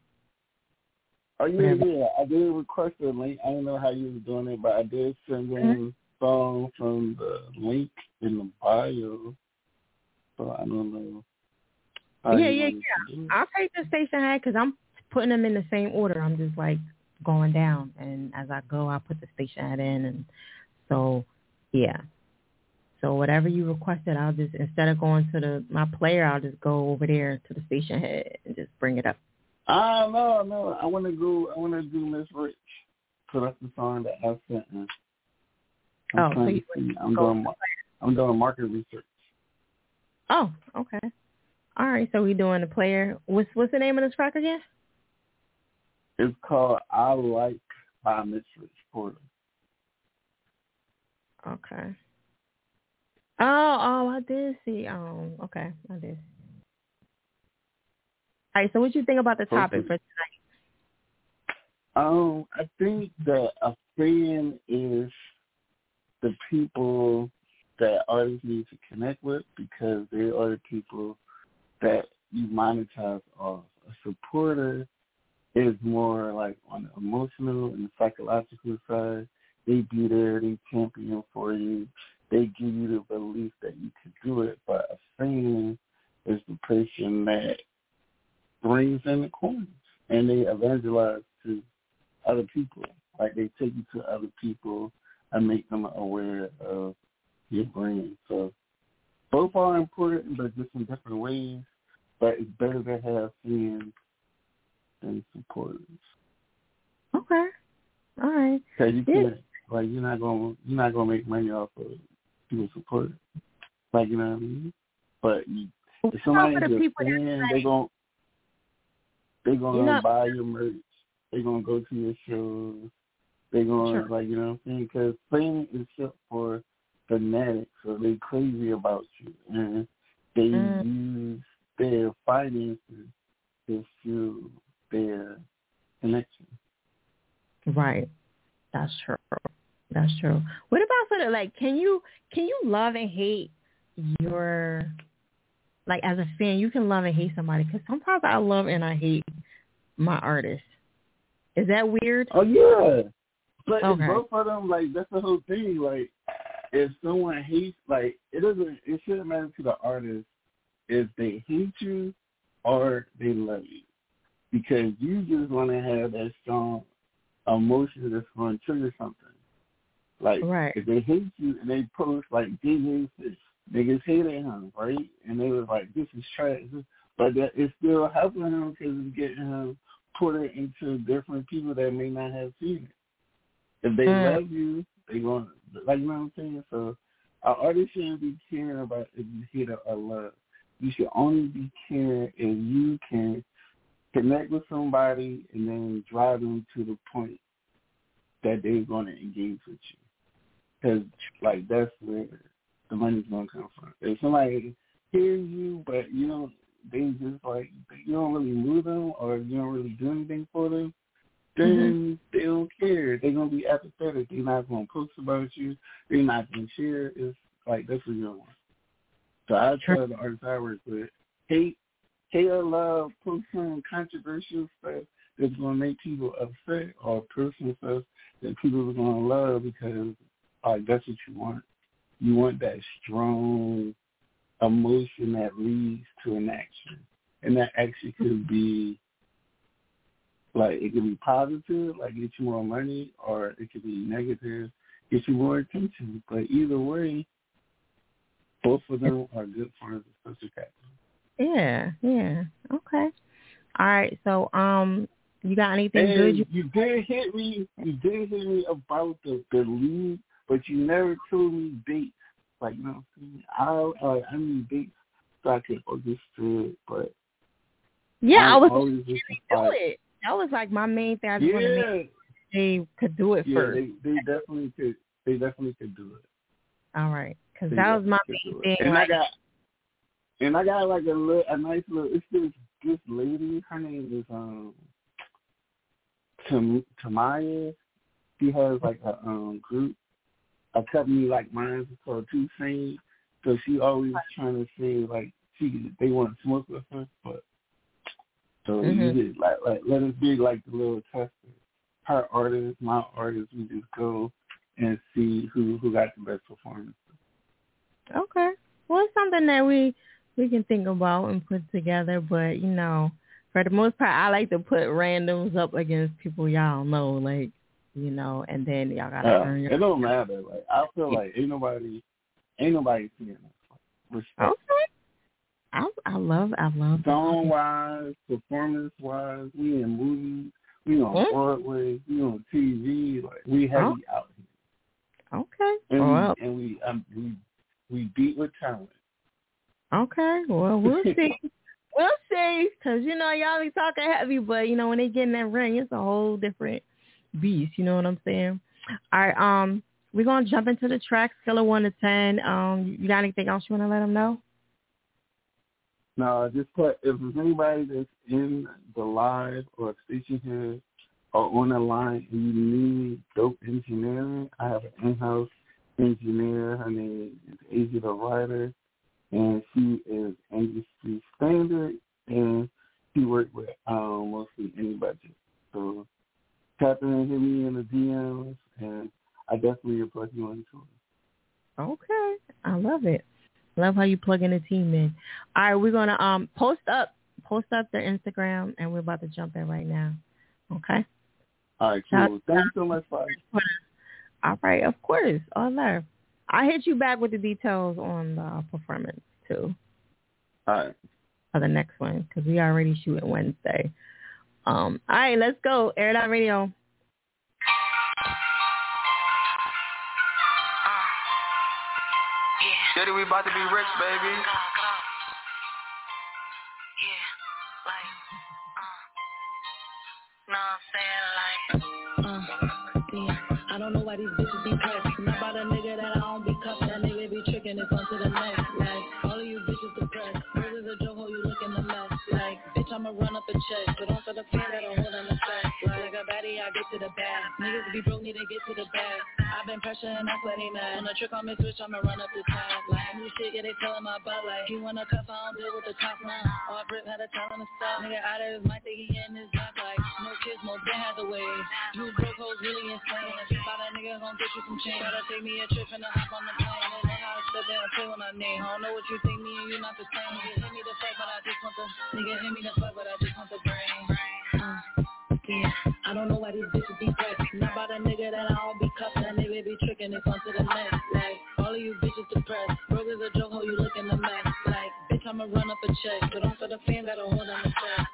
Oh yeah,
Whatever.
yeah. I did request a link. I don't know how you was doing it, but I did send mm-hmm. in song from the link in the bio. So I don't know. how
Yeah, yeah,
wanted to do it.
I'll take the Stationhead because I'm putting them in the same order. I'm just like going down, and as I go, I put the Stationhead in, and so yeah. So whatever you requested, I'll just instead of going to the my player, I'll just go over there to the Stationhead and just bring it up.
Ah, no, no. I want to go. I want to do Miss Rich. So that's the song that I sent in. I'm
Oh, so
trying
you
to. I'm doing. I'm doing market research.
Oh, okay. All right, so we doing the player. What's what's the name of this track again?
It's called I Like by Miss Rich Porter.
Okay. Oh, oh, I did see. Um, okay, I did. All right, so what you think about the topic for tonight?
Um, I think that a fan is the people that artists need to connect with because they are the people that you monetize off. A supporter is more like on the emotional and psychological side. They be there, they champion for you, they give you the belief that you can do it. But a fan is the person that brings in the coins and they evangelize to other people. Like they take you to other people and make them aware of your brand. So both are important, but just in different ways. But it's better to have fans than supporters.
Okay. All right.
Because you
Yeah.
can't, like, you're not gonna you're not gonna make money off of people support. Like you know what I mean? But you, if somebody is a fan, they gon' they gonna
You know-
buy your merch. They gonna go to your shows. They gonna
Sure.
like you know what I'm saying? Because fan is short for fanatics or they crazy about you and they
Mm.
use their finances to fuel their connection.
Right. That's true. That's true. What about sort of like can you can you love and hate your like as a fan you can love and hate somebody because sometimes I love and I hate my artist. Is that weird?
Oh yeah. But
Okay.
both of them like that's the whole thing. Like if someone hates like it doesn't it shouldn't matter to the artist if they hate you or they love you. Because you just wanna have that strong emotion that's gonna trigger something. Like
Right.
if they hate you and they post like this niggas hated him, right? And they was like, this is trash. But that it's still helping him because it's getting him put it into different people that may not have seen it. If they
Mm.
love you, they going to, like, you know what I'm saying? So an artist shouldn't be caring about if you hate or love. You should only be caring if you can connect with somebody and then drive them to the point that they're going to engage with you. Because, like, that's where the money's going to come from. If somebody hears you, but you know, they just like, you don't really move them or you don't really do anything for them, then mm-hmm. they don't care. They're going to be apathetic. They're not going to post about you. They're not going to share. It's like, that's what you don't want. So I
Sure.
tell the artists I work with, hate, hate or love, post some controversial stuff that's going to make people upset or personal stuff that people are going to love because like that's what you want. You want that strong emotion that leads to an action. And that action could be like it could be positive, like get you more money, or it could be negative, get you more attention. But either way, both of them are good forms of social capital.
Yeah, yeah. Okay. All right. So um you got anything good you
you did hit me. You did hit me about the the league, but you never told me dates. Like you know, what I'm saying? I uh, I need dates so I can understand. It. But
Yeah, I
I'm
was
always
do
like,
it. That was like my main thing. I just wanted to make
yeah,
they could do it
yeah.
first.
They they definitely could. They definitely could do it.
All right. Because that was my main thing.
And
like,
I got and I got like a little, a nice little. It's this this lady. Her name is um Tam Tamaya. She has like a um group, a company like mine. Called Two Saints. So she always trying to say like she they want to smoke with her, but so
Mhm.
you just like like let us be like the little tester. Her artist, my artist, we just go and see who who got the best performance.
Okay. Well, it's something that we we can think about and put together, but you know, for the most part, I like to put randoms up against people y'all know, like you know, and then y'all gotta
Uh,
earn your.
it don't matter. Like I feel like ain't nobody, ain't nobody seeing us.
Okay. I I love I love
Song wise, performance wise, we in movies, we on
Hmm?
Broadway, we on TV. Like we heavy
Oh.
out here,
Okay.
and
Well,
we and we um, we we beat with talent.
okay. Well, we'll see. We'll see, cause you know y'all be talking heavy, but you know when they get in that ring, it's a whole different beast. You know what I'm saying? All right, um, we're gonna jump into the track scale of one to ten. Um, you got anything else you want to let them know?
No, just put if there's anybody that's in the live or station here or on the line and you need dope engineering, I have an in-house engineer. Her name is Asia the Writer, and she is industry standard, and she worked with um, mostly any budget. So tap in, hit me in the DMs, and I definitely will plug you into it.
Okay, I love it. Love how you plug in the team in. All right, we're gonna um post up post up their Instagram, and we're about to jump in right now. Okay.
All right, cool. Thank you so much, Father.
All right, of course, all love. I'll hit you back with the details on the performance too
All right.
for the next one because we already shooting Wednesday. Um, all right, let's go. Air It Out Radio.
Daddy, we about to be rich, baby.
Uh, yeah. I don't know why these bitches be pressed. Not about a nigga that I don't be cuffing. That check. But on for the fan that don't hold on the fact. Like a baddie, I get to the bag. Niggas be broke, need to get to the bag. I've been pressuring, that's what they mad. On a trick on me switch, I'ma run up the tab. Like new shit, yeah, they tellin' my butt like he wanna cuff, I don't deal with the top line. All Brit had to tell him to stop. Nigga out of his mind, think he in his back like no kids, no the way. You broke hoes really insane. If you buy that nigga, gon' get you some change. Gotta take me a trip and a hop on the plane. To there and play when I name. I don't know what you think, me and you not the same. Nigga hit me the fuck, but I just want the nigga hit me the fuck, but I just want the brain. Uh, yeah, I don't know why these bitches be pressed. Not about a nigga that I don't be cuffing. That nigga be tricking it onto the next. Like all of you bitches depressed. Broke is a joke, how you looking a mess. Like I'ma run up a check. But on for the fans, gotta hold on the.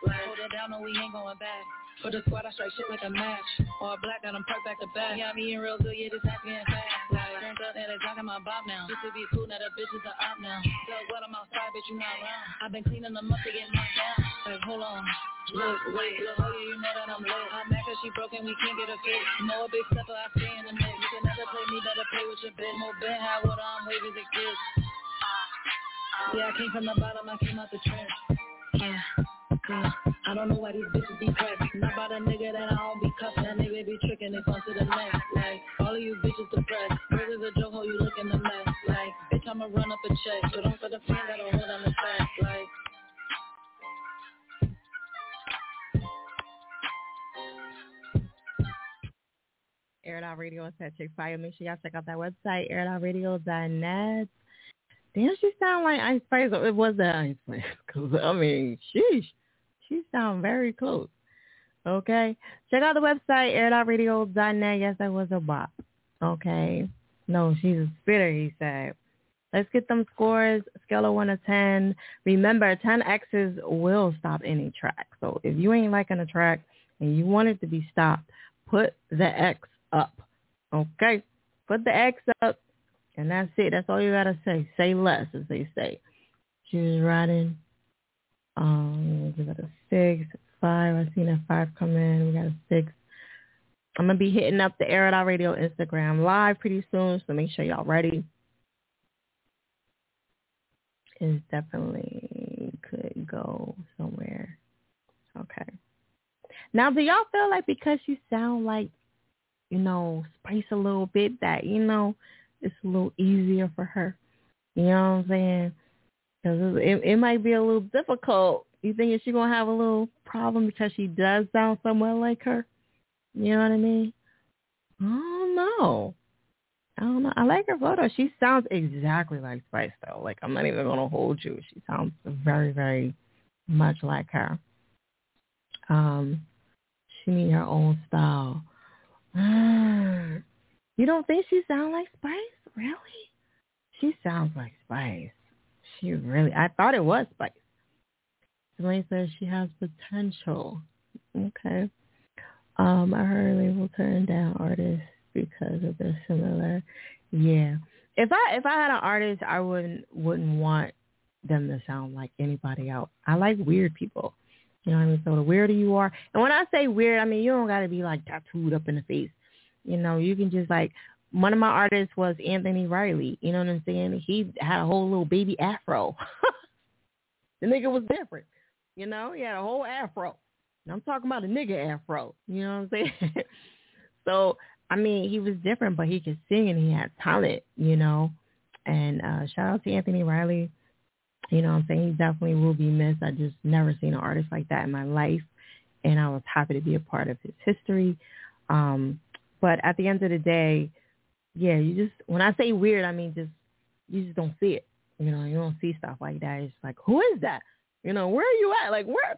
Like hold it down, or we ain't going back. For the squad, I strike shit like a match. All black, got them perked back to back. Yeah, I'm eating real good, yeah, this ass getting fast. Like, turned up and it's knocking my bob now. Used to be cool, now the bitch is a op now. So what, I'm outside, bitch, you not around. I've been cleaning them up to get knocked down. Like, hold on. Look, wait, look, oh yeah, you know that I'm lit. I'm mad cause she broken, we can't get a fix. No a big stepper, I stay in the mix. You can never play me, better play with your bitch. More Ben high water, I'm waving the kids. Yeah, I came from the bottom, I came out the trench. Yeah. Yeah. I don't know why these bitches be pressed. Not about a nigga that I don't be cuffing. That nigga be tricking it onto the next. Like, all of you bitches depressed. This is a joke, how you looking a mess. Like, bitch, I'ma run up a check. But don't for the fan that don't hold on the fact. Like,
Air It Out Radio is at Chick Fire. Make sure y'all check out that website, airitoutradio.net. Damn, she sound like Ice Spice. It was the Ice Spice. Cause I mean, sheesh, she sound very close. Okay, check out the website, airitoutradio.net. Yes, that was a bop. Okay, no, she's a spitter. He said. Let's get them scores. Scale of one to ten. Remember, ten X's will stop any track. So if you ain't liking a track and you want it to be stopped, put the X up. Okay? Put the X up and that's it. That's all you gotta say. Say less, as they say. She was riding. Um, give it a six, five. I seen a five come in. We got a six. I'm gonna be hitting up the Air Out Radio Instagram live pretty soon, so make sure y'all ready. It definitely could go somewhere. Okay. Now, do y'all feel like because you sound like, you know, Spice a little bit, that you know, it's a little easier for her? You know what I'm saying? Because it, it might be a little difficult. You think she gonna have a little problem because she does sound somewhat like her? You know what I mean? I don't know. I don't know. I like her photo. She sounds exactly like Spice though. Like I'm not even gonna hold you. She sounds very, very much like her. Um, she need her own style. You don't think she sounds like Spice? Really? She sounds like Spice. She really, I thought it was Spice. Somebody says she has potential. Okay. Um, I heard label turn down artists because of their similar. Yeah. If I if I had an artist, I wouldn't wouldn't want them to sound like anybody else. I like weird people. You know what I mean? So the weirder you are, and when I say weird, I mean you don't got to be like tattooed up in the face. You know, you can just like one of my artists was Anthony Riley. You know what I'm saying? He had a whole little baby afro. the nigga was different. You know, he had a whole afro. And I'm talking about a nigga afro. You know what I'm saying? so I mean, he was different, but he could sing and he had talent. You know, and uh shout out to Anthony Riley. You know what I'm saying? He definitely will be missed. I just never seen an artist like that in my life. And I was happy to be a part of his history. Um, but at the end of the day, yeah, you just when I say weird, I mean just you just don't see it. You know, you don't see stuff like that. It's like, who is that? You know, where are you at? Like where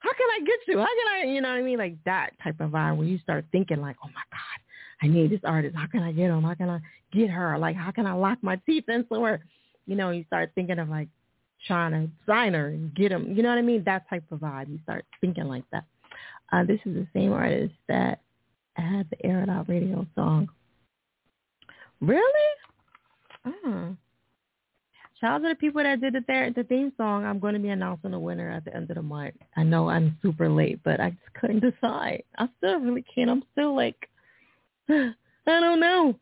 how can I get you? How can I you know what I mean? Like that type of vibe where you start thinking like, Oh my God, I need this artist. How can I get him? How can I get her? Like how can I lock my teeth in somewhere? You know, you start thinking of like trying to sign her and get him. You know what I mean? That type of vibe. You start thinking like that. Uh, this is the same artist that had the Air It Out radio song. Really? Oh. Shout out to the people that did the, th- the theme song. I'm going to be announcing the winner at the end of the month. I know I'm super late, but I just couldn't decide. I still really can't. I'm still like, I don't know.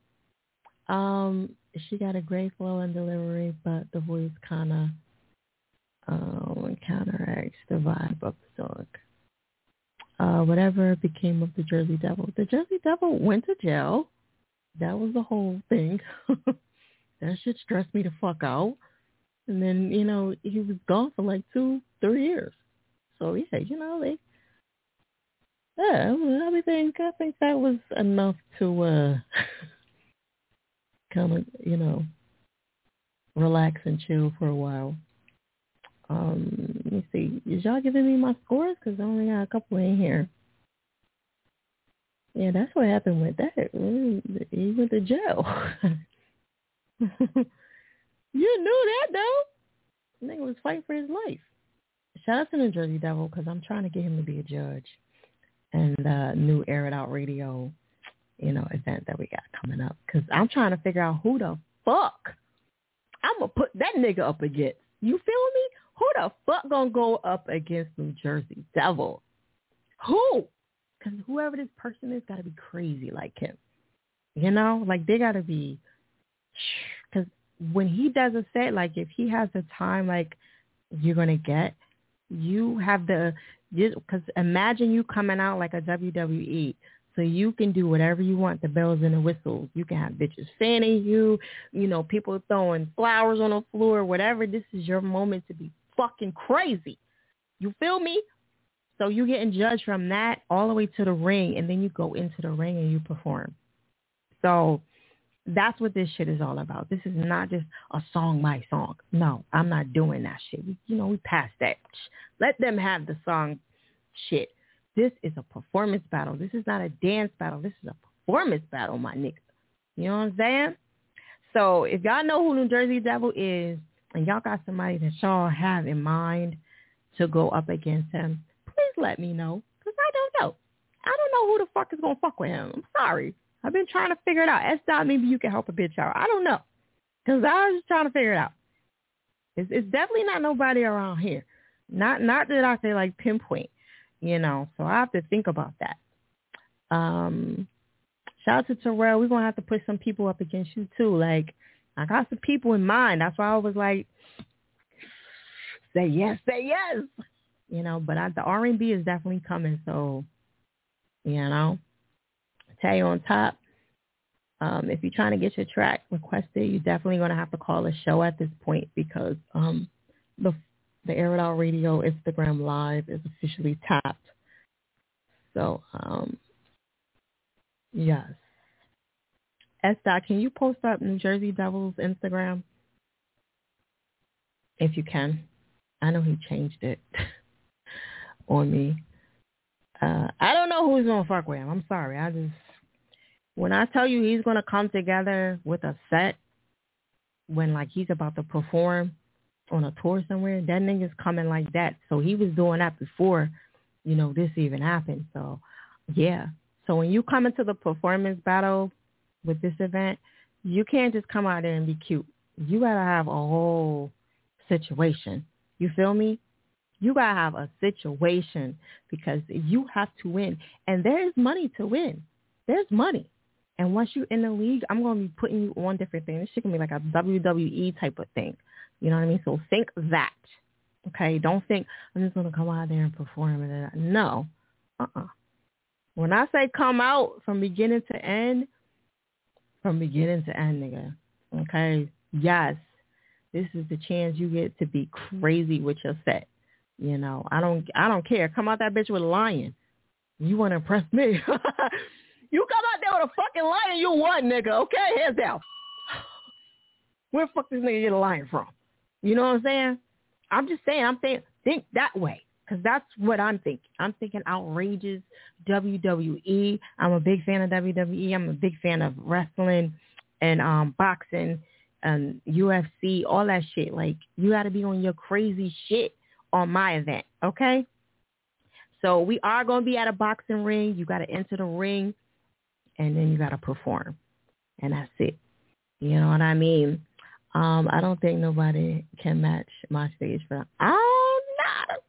Um, she got a great flow and delivery, but the voice kind of, that counteracts the vibe of the song. Uh, whatever became of the Jersey Devil. The Jersey Devil went to jail. That was the whole thing. that shit stressed me the fuck out. And then, you know, he was gone for like two, three years. So yeah, you know, they yeah, I think I think that was enough to uh kind of, you know, relax and chill for a while. Um, let me see. Is y'all giving me my scores? Because I only got a couple in here. Yeah, that's what happened with that. He went to jail. you knew that, though. The Nigga was fighting for his life. Shout out to the Jersey Devil because I'm trying to get him to be a judge. And the new Air It Out Radio, you know, event that we got coming up. Because I'm trying to figure out who the fuck I'm going to put that nigga up against. You feel me? Who the fuck gonna go up against New Jersey Devil? Who? Because whoever this person is got to be crazy like him. You know, like they got to be. Because when he does a set, like if he has the time, like you're gonna get, you have the. Because imagine you coming out like a WWE so you can do whatever you want, the bells and the whistles. You can have bitches fanning you, you know, people throwing flowers on the floor, whatever. This is your moment to be fucking crazy. You feel me? So you getting judged from that all the way to the ring, and then you go into the ring and you perform. So that's what this shit is all about. This is not just a song my song. No, I'm not doing that shit. We, you know, we passed that. Let them have the song shit. This is a performance battle. This is not a dance battle. This is a performance battle, my nigga. You know what I'm saying? So if y'all know who New Jersey Devil is, and y'all got somebody that y'all have in mind to go up against him, please let me know. Because I don't know. I don't know who the fuck is going to fuck with him. I'm sorry. I've been trying to figure it out. S dot, maybe you can help a bitch out. I don't know. Because I was just trying to figure it out. It's, it's definitely not nobody around here. Not not that I say like pinpoint you know. So I have to think about that. Um, shout out to Terrell. We're gonna have to put some people up against you too. Like I got some people in mind. That's why I was like, say yes, say yes. You know, but I, the R and B is definitely coming. So, you know, tell you on top. Um, if you're trying to get your track requested, you're definitely going to have to call a show at this point because um, the the Air It Out Radio Instagram Live is officially tapped. So, um, yes. S. Can you post up New Jersey Devils Instagram? If you can. I know he changed it on me. Uh, I don't know who's gonna fuck with him. I'm sorry. I just when I tell you he's gonna come together with a set when like he's about to perform, on a tour somewhere, that nigga's coming like that. So he was doing that before, you know, this even happened. So yeah. So when you come into the performance battle with this event, you can't just come out there and be cute. You gotta have a whole situation. You feel me? You gotta have a situation because you have to win. And there's money to win. There's money. And once you're in the league, I'm gonna be putting you on different things. This shit can be like a WWE type of thing. You know what I mean? So think that. Okay, don't think I'm just gonna come out there and perform and no. Uh-uh. When I say come out from beginning to end, from beginning to end, nigga. Okay? Yes. This is the chance you get to be crazy with your set. You know, I don't I don't care. Come out that bitch with a lion. You wanna impress me. you come out there with a fucking lion, you won, nigga, okay? Hands down. Where the fuck this nigga get a lion from? You know what I'm saying? I'm just saying, I'm saying, think that way. Because that's what I'm thinking. I'm thinking outrageous WWE. I'm a big fan of WWE. I'm a big fan of wrestling and um boxing and UFC, all that shit. Like, you got to be on your crazy shit on my event, okay? So we are going to be at a boxing ring. You got to enter the ring, and then you got to perform. And that's it. You know what I mean? Um, I don't think nobody can match my stage for I'm not don't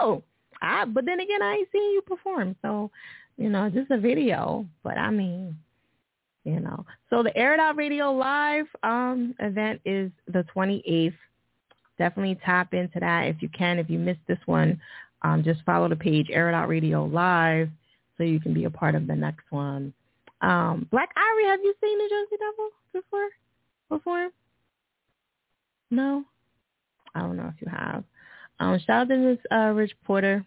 know. I but then again I ain't seen you perform, so you know, just a video. But I mean, you know. So the Air It Out Radio Live um event is the twenty eighth definitely tap into that if you can. If you missed this one, um, just follow the page Air It Out Radio Live so you can be a part of the next one. Um, Black Ivory, have you seen the Jersey Devil before? Before? No, I don't know if you have. Um, shout out to Miss uh, Rich Porter.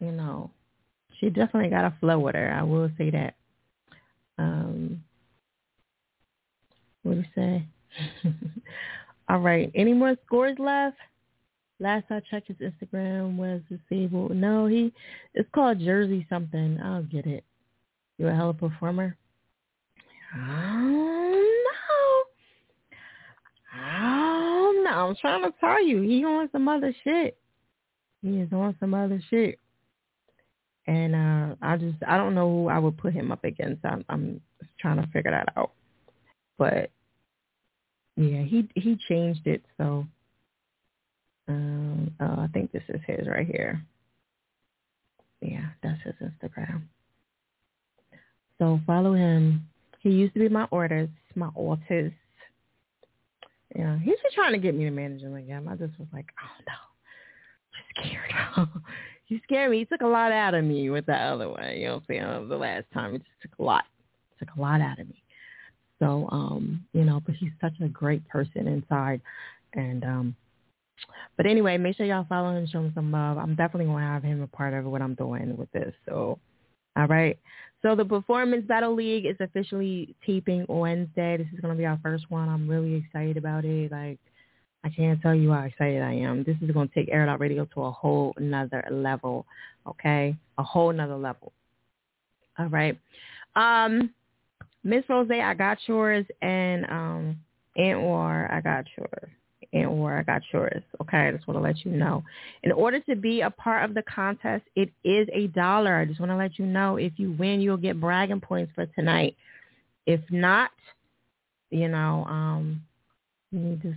You know, she definitely got a flow with her. I will say that. Um, what do you say? All right. Any more scores left? Last I checked, his Instagram was disabled. No, he it's called Jersey something. I'll get it. You a hell of a performer? Oh no. Oh no. I'm trying to tell you, he on some other shit. He is on some other shit. And uh I just I don't know who I would put him up against. I'm I'm trying to figure that out. But yeah, he he changed it so um oh, I think this is his right here. Yeah, that's his Instagram. So follow him. He used to be my orders, my artist. Yeah, he's just trying to get me to manage him again. I just was like, oh no, I'm scared. you scared me. He took a lot out of me with the other one. You know what I'm saying? The last time, it just took a lot. It took a lot out of me. So, um, you know, but he's such a great person inside. And um but anyway, make sure y'all follow him, show him some love. I'm definitely gonna have him a part of what I'm doing with this. So all right. So the Performance Battle League is officially taping Wednesday. This is gonna be our first one. I'm really excited about it. Like I can't tell you how excited I am. This is going to take Air Radio to a whole another level, okay? A whole another level. All right. Um, Miss Rose, I got yours, and um, Aunt War, I got yours. Aunt War, I got yours. Okay, I just want to let you know. In order to be a part of the contest, it is a dollar. I just want to let you know. If you win, you'll get bragging points for tonight. If not, you know, um, you need to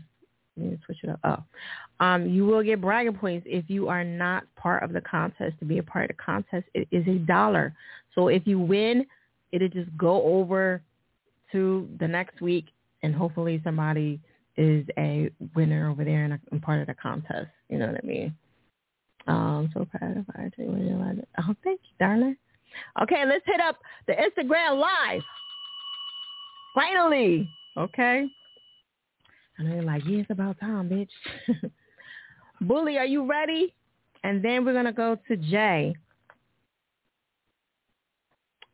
switch it up. Oh. Um, you will get bragging points if you are not part of the contest. To be a part of the contest, it is a dollar. So if you win, it'll just go over to the next week, and hopefully somebody is a winner over there and, and part of the contest. You know what I mean? Um, so proud of I Oh, thank you, darling. Okay, let's hit up the Instagram live. Finally, okay. And I know you're like, yeah, it's about time, bitch. Bully, are you ready? And then we're gonna go to Jay.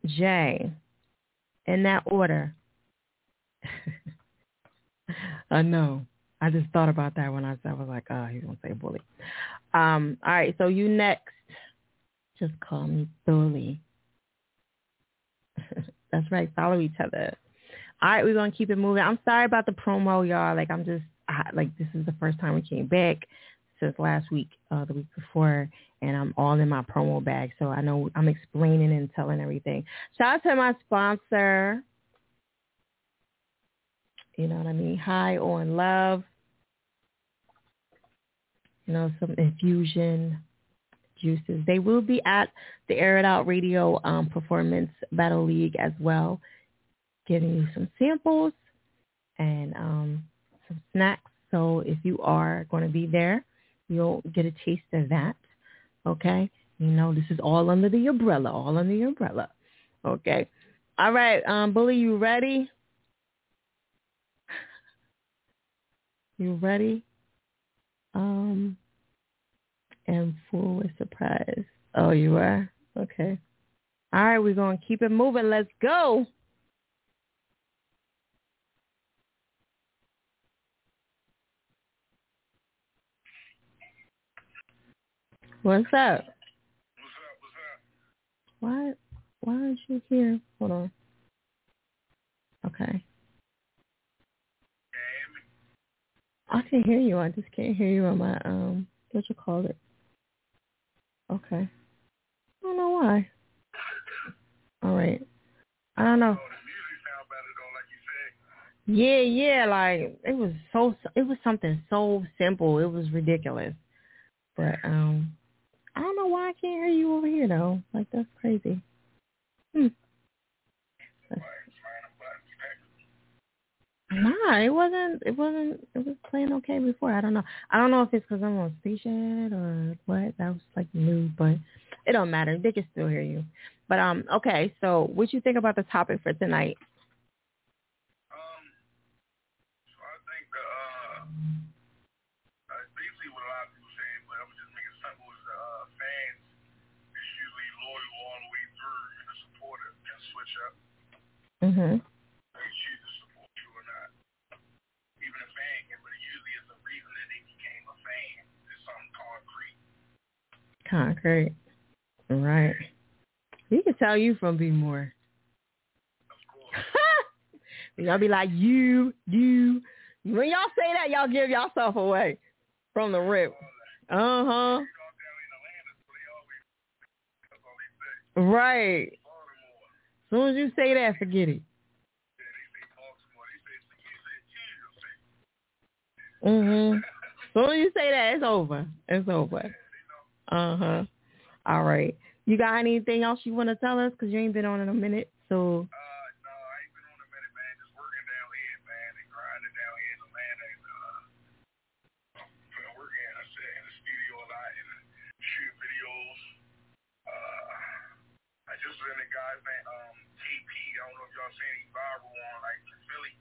Jay, in that order. I know. I just thought about that when I, I was like, oh, he's going to say bully. Um, all right, so you next. Just call me Bully. That's right. Follow each other. All right, we're going to keep it moving. I'm sorry about the promo, y'all. Like, I'm just, I, like, this is the first time we came back since last week, uh, the week before and I'm all in my promo bag. So I know I'm explaining and telling everything. Shout out to my sponsor. You know what I mean? High on love. You know, some infusion juices. They will be at the Air It Out Radio um, Performance Battle League as well, giving you some samples and um, some snacks. So if you are going to be there, you'll get a taste of that. Okay? You know, this is all under the umbrella, all under the umbrella. Okay. All right, um, Bully, you ready? You ready? Um, and full with surprise. Oh, you are? Okay. All right, we're going to keep it moving. Let's go. What's up? What's up?
What's up?
Why? Why aren't you here? Hold on. Okay. I can hear you. I just can't hear you on my um. What you call it? Okay. I don't know why. All right. I don't know. Yeah, yeah, like it was so it was something so simple. It was ridiculous. But um I don't know why I can't hear you over here though. Like that's crazy. Hmm. Nah, it wasn't. It wasn't. It was playing okay before. I don't know. I don't know if it's because I'm on station or what. That was like new, but it don't matter. They can still hear you. But um, okay. So, what you think about the topic for tonight?
Um, so I think the uh, uh, basically what a lot of people say, but I'm just making it simple is the uh, fans is usually loyal all the way through, and the supporter can switch up.
Mhm.
They choose to support you or not. Even a fan can, but usually it's the reason that they became a fan. It's something concrete.
Concrete. Right. You can tell you from B more. y'all be like you, you. When y'all say that, y'all give yourself away from the rip. Uh huh. Right. As soon as you say that, forget it. Mhm. Soon as you say that, it's over. It's over. Uh huh. All right. You got anything else you want to tell us? Cause you ain't been on in a minute. So.
videos. Uh, I just was in Grinder down in Atlanta. Uh We had a studio and I in YouTube. Uh I just remember guy's name, um, KP. I don't know if y'all seen. He's viral on like in Philly.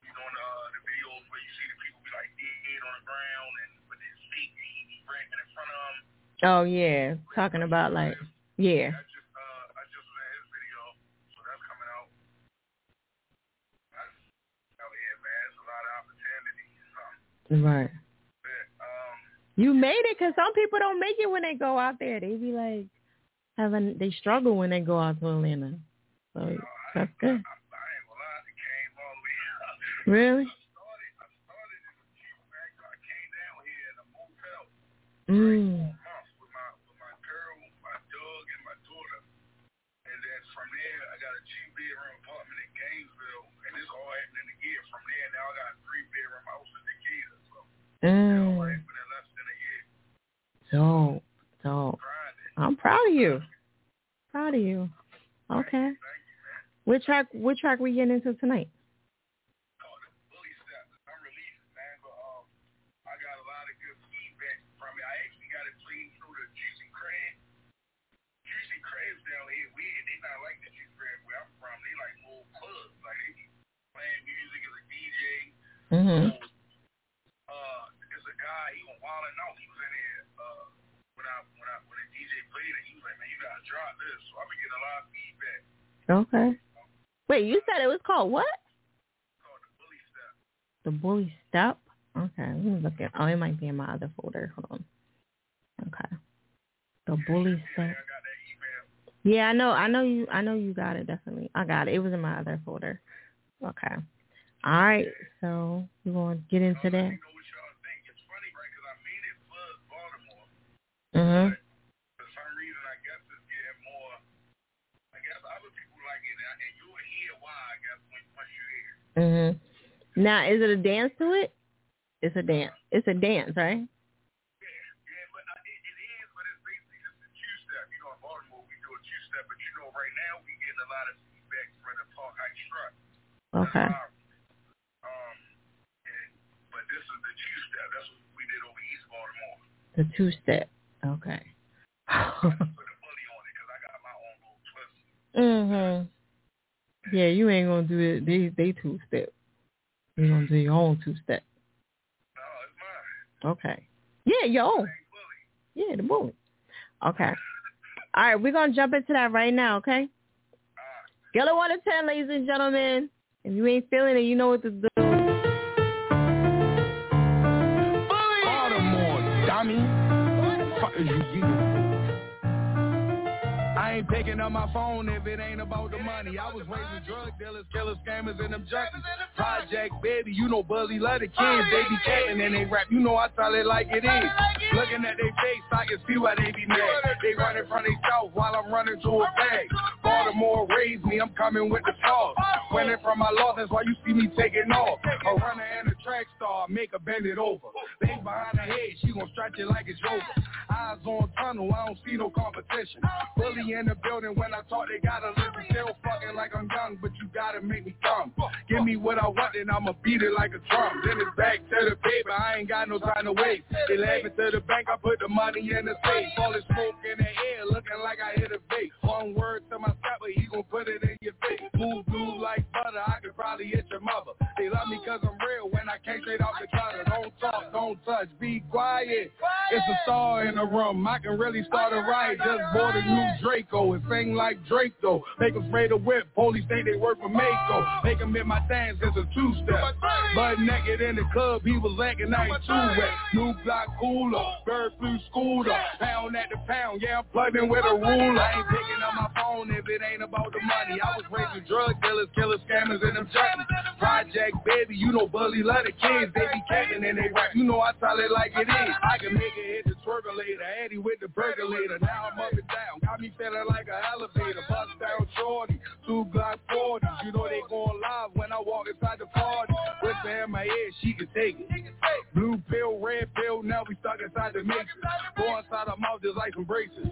He's doing uh, the videos where you see the people be like dead on the ground and with his feet and he be in front of them.
Oh yeah, talking about like yeah.
I just uh, I just was in his video, so that's coming out. That's out here, man. It's a lot of opportunities.
Right.
but, um,
You made it because some people don't make it when they go out there. They be like having they struggle when they go out to Atlanta. So that's good. Really? Mm.
and then from there I got a two bedroom apartment in Gainesville, and this all happened in a year. From there now I got a three bedroom house in Decatur. So
Mm. Dope. I'm proud of you. Proud of you. Okay. What track what track we getting into tonight?
I He was. He was in there. Uh, when I when I when the DJ played it, he was like, "Man, you gotta drop this." So I've been getting a lot of feedback.
Okay. Wait, you said it was called what? The Bully Step. The bully step. Okay, let me look at. Oh, it might be in my other folder. Hold on. Okay. The Bully Step. Yeah, I know. I know you. I know you got it. Definitely, I got it. It was in my other folder. Okay. All right. So we gonna get into that. Mhm.
For some reason, I guess it's getting more. I guess other people like it, and and you'll hear why. I guess when once you hear. it.
Mhm. Now, is it a dance to it? It's a dance. It's a dance, right?
Two-step. You know, in Baltimore, we do a two-step, but you know, right now we getting a lot of feedback from the Park Heights Strut.
Okay.
Um, and, but this is the two-step. That's what we did over East Baltimore.
The two step. Okay. mhm. Yeah, you ain't gonna do it. They they two step. You gonna do your own two step. No, Okay. Yeah, your own. Yeah, the bully. Okay. All right, we're gonna jump into that right now. Okay. Of one to ten, ladies and gentlemen. If you ain't feeling it, you know what to do.
Ain't picking up my phone if it ain't about the money. I was raising drug dealers, killers, scammers, and them junkies. Project baby, you know Buzzy love the kids. They be capping and they rap, you know I tell it like it is. Looking at their face, I can see why they be mad. They running from their south while I'm running to a bag. Baltimore raised me, I'm coming with the sauce. Winning from my loss, that's why you see me taking off. A runner and a
track star, make her bend it over. Bang behind her head, she gon' stretch it like it's over. Eyes on tunnel, I don't see no competition. Bully in the building when I talk, they gotta listen. Still fucking like I'm young, but you gotta make me come. Give me what I want, and I'ma beat it like a drum. Then it's back to the paper, I ain't got no time to waste. Eleven to the bank, I put the money in the safe. All the smoke in the air, looking like I hit a vape. One word to my stepper, he gon' put it in your face. Move, move like butter, I could probably hit your mother. They love me cause I'm real when I came straight off the gutter. Don't talk, don't touch, be quiet. It's a star in the room, I can really start a riot. Just bought a new Draco and sing like though. Make them spray the whip, police think they work for Mako. Make them hit my dance, it's a two-step. Butt naked in the club, he was acting I ain't wet. New block cooler, bird flu scooter. Pound at the pound, yeah, I'm plugged in with a ruler. I ain't picking up my phone if it ain't about the money. I was raising drug dealers, killers, scammers, and them junkies. Project baby, you know Bully love the kids. They be catching and they rap. You know I tell it like it is. I can make it hit the later. Eddie with the percolator. Now I'm up and down, got me feeling like an elevator. Bust down shorty, two Glock 40s. You know they going live when I walk inside the party. Whisper in my ear, she can take it. Blue pill, red pill, now we stuck inside the mix. Go inside her mouth just like some braces.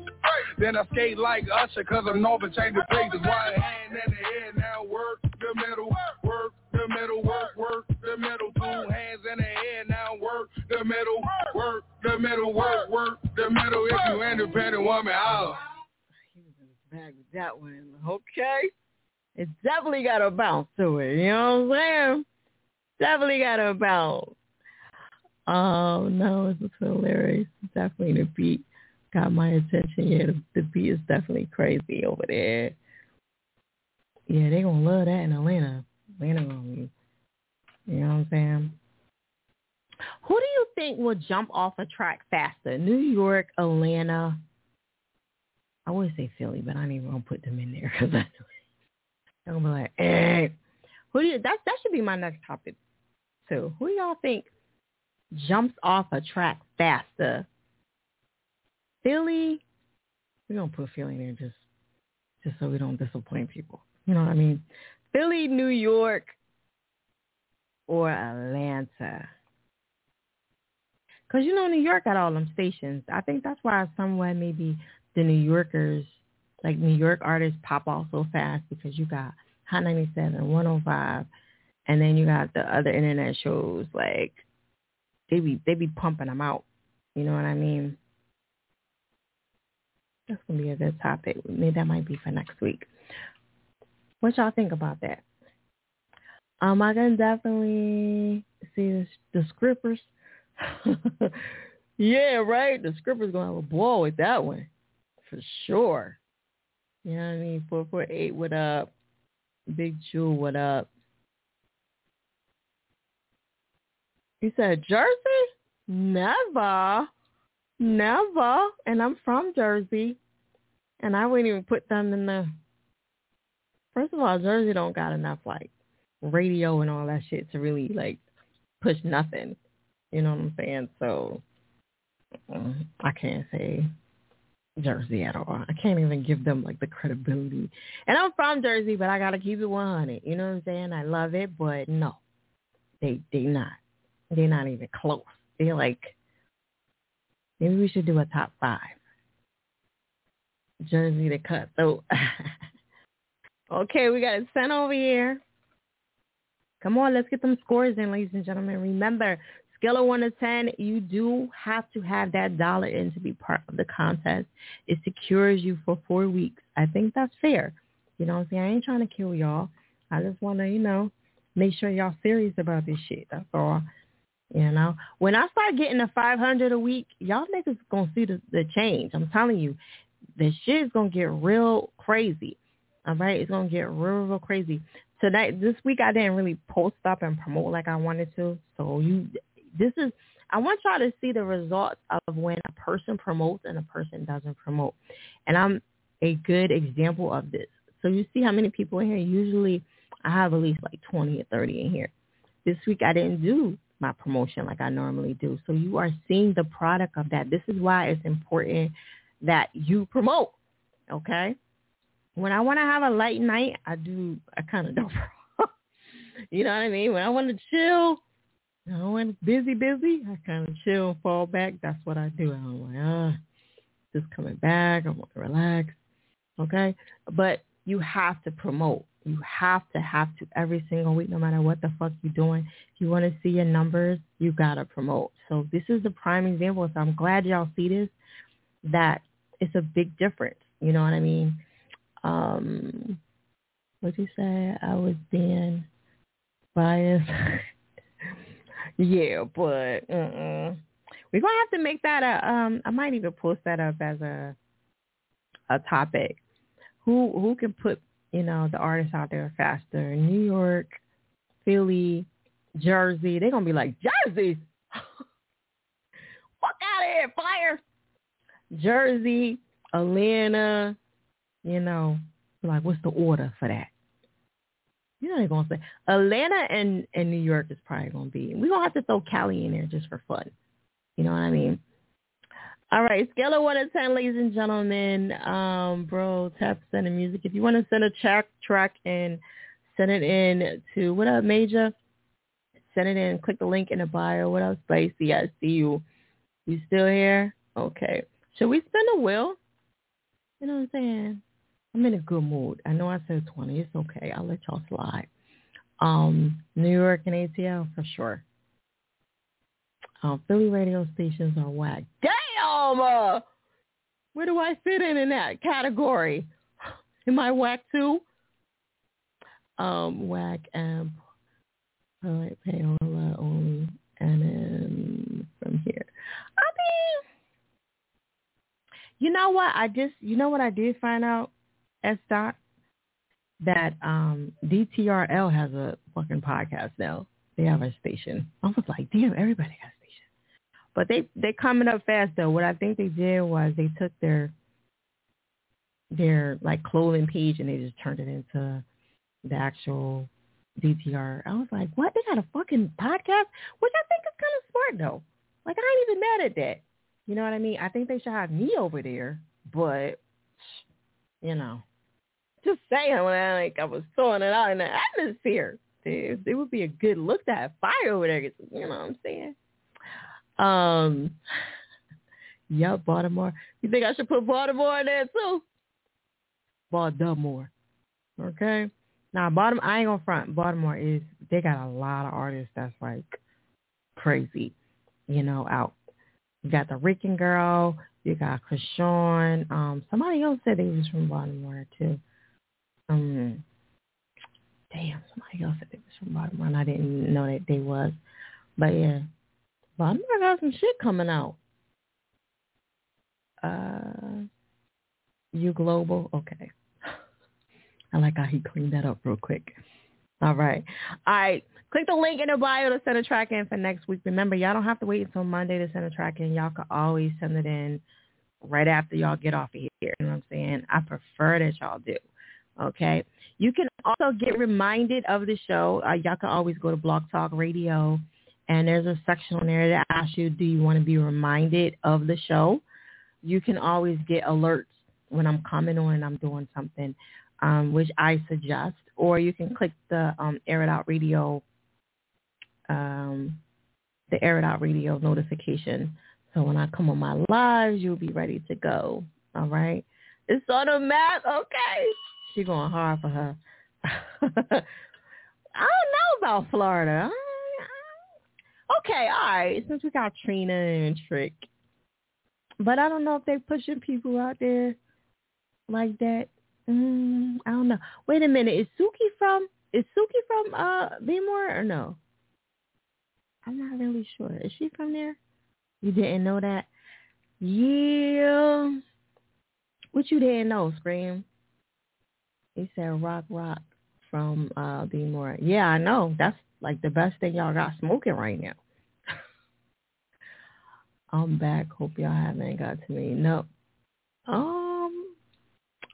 Then I skate like Usher cause I'm Nova change the places. One hand in the air, now work the middle, work the middle, work, work the middle. Two hands in the air, now work the middle, work the middle, work, work the middle. If you independent woman, I'll.
Back with that one. Okay. It's definitely got a bounce to it. You know what I'm saying? Definitely got a bounce. Oh no, this is hilarious. Definitely the beat got my attention. Yeah, the, the beat is definitely crazy over there. Yeah, they gonna love that in Atlanta. Atlanta gonna be, you know what I'm saying? Who do you think will jump off a track faster? New York, Atlanta. I would say Philly, but I ain't even gonna put them in there because I I'm gonna be like, eh. Who do you? That that should be my next topic too. Who do y'all think jumps off a track faster? Philly. We're gonna put Philly in there just just so we don't disappoint people. You know what I mean? Philly, New York, or Atlanta. Because, you know, New York got all them stations. I think that's why somewhat maybe the New Yorkers, like New York artists pop off so fast because you got Hot 97, 105, and then you got the other internet shows like they be they be pumping them out. You know what I mean? That's gonna be a good topic. Maybe that might be for next week. What y'all think about that? Um, I can definitely see the, the scrippers. yeah, right. The scrippers gonna have a ball with that one for sure. You know what I mean? Four four eight. What up? Big Jewel. What up? You said Jersey? Never. Never. And I'm from Jersey. And I wouldn't even put them in the First of all, Jersey don't got enough like radio and all that shit to really like push nothing. You know what I'm saying? So um, I can't say Jersey at all. I can't even give them like the credibility. And I'm from Jersey, but I gotta keep it 100. You know what I'm saying? I love it, but no, they they not. They're not even close. They're like maybe we should do a top five. Jersey to cut throat. okay, we got it sent over here. Come on, let's get them scores in, ladies and gentlemen. Remember, scale of 1 to 10, you do have to have that dollar in to be part of the contest. It secures you for four weeks. I think that's fair. You know what I'm saying? I ain't trying to kill y'all. I just want to, you know, make sure y'all serious about this shit. That's all. You know, when I start getting the 500 a week, y'all niggas going to see the, the change. I'm telling you, the shit is going to get real crazy. All right. It's to get real, real crazy tonight this week I didn't really post up and promote like I wanted to. So you this is I want y'all to see the results of when a person promotes and a person doesn't promote. And I'm a good example of this. So you see how many people in here? Usually I have at least like 20 or 30 in here. This week I didn't do my promotion like I normally do. So you are seeing the product of that. This is why it's important that you promote. Okay? When I want to have a light night, I do. I kind of don't. you know what I mean? When I want to chill, know, when it's busy, busy, I kind of chill and fall back. That's what I do. I'm like, ah, just coming back. I want to relax. Okay, but you have to promote. You have to have to every single week, no matter what the fuck you're doing. If you want to see your numbers, you gotta promote. So this is the prime example. So I'm glad y'all see this. That it's a big difference. You know what I mean? Um, what you say? I was being biased. yeah, but uh-uh. we're gonna have to make that a. Um, I might even post that up as a a topic. Who who can put you know the artists out there faster? New York, Philly, Jersey. They're gonna be like Jersey. Fuck out of here, fire. Jersey, Atlanta. You know, like what's the order for that? You know they're gonna say Atlanta and and New York is probably gonna be. We're gonna have to throw Cali in there just for fun. You know what I mean? All right, scale of one to ten, ladies and gentlemen. Um, bro, tap sending music. If you want to send a track track and send it in to what up, Major? Send it in. Click the link in the bio. What else, Spicy? I see you. You still here? Okay. Should we spin a wheel? You know what I'm saying? I'm in a good mood. I know I said 20. It's okay. I'll let y'all slide. Um, New York and ATL for sure. Um, Philly radio stations are whack. Damn! Uh, where do I fit in in that category? Am I whack too? Um, whack and all right, payola only, and then from here. I mean, you know what? I just, you know what I did find out? S dot that um DTRL has a fucking podcast now. They have a station. I was like, damn, everybody has a station. But they they coming up fast though. What I think they did was they took their their like clothing page and they just turned it into the actual DTR. I was like, what? They got a fucking podcast? Which I think is kind of smart though. Like I ain't even mad at that. You know what I mean? I think they should have me over there, but you know, just saying when I like I was throwing it out in the atmosphere. It, it would be a good look to have fire over there. You know what I'm saying? Um, yeah, Baltimore. You think I should put Baltimore in there too? Baltimore. Okay. Now, bottom. I ain't gonna front. Baltimore is they got a lot of artists that's like crazy, you know, out. You got the Rican girl. You got Krishan. Um, somebody else said they was from Baltimore too. Um, damn, somebody else said they was from Baltimore, and I didn't know that they was. But yeah, Baltimore got some shit coming out. Uh, you global, okay. I like how he cleaned that up real quick. All right, all right. Click the link in the bio to send a track in for next week. Remember, y'all don't have to wait until Monday to send a track in. Y'all can always send it in right after y'all get off of here. You know what I'm saying? I prefer that y'all do. Okay. You can also get reminded of the show. Uh, y'all can always go to Blog Talk Radio, and there's a section on there that asks you, do you want to be reminded of the show? You can always get alerts when I'm coming on and I'm doing something, um, which I suggest. Or you can click the um, Air It Out Radio, um, the Air It Out Radio notification. So when I come on my lives, you'll be ready to go. All right. It's on map. Okay. She going hard for her. I don't know about Florida. Okay, all right. Since we got Trina and Trick, but I don't know if they're pushing people out there like that. Mm, I don't know. Wait a minute. Is Suki from? Is Suki from uh Bmore or no? I'm not really sure. Is she from there? You didn't know that? Yeah. What you didn't know, Scream? He said rock rock from uh Be More. Yeah, I know. That's like the best thing y'all got smoking right now. I'm back. Hope y'all haven't got to me. No. Um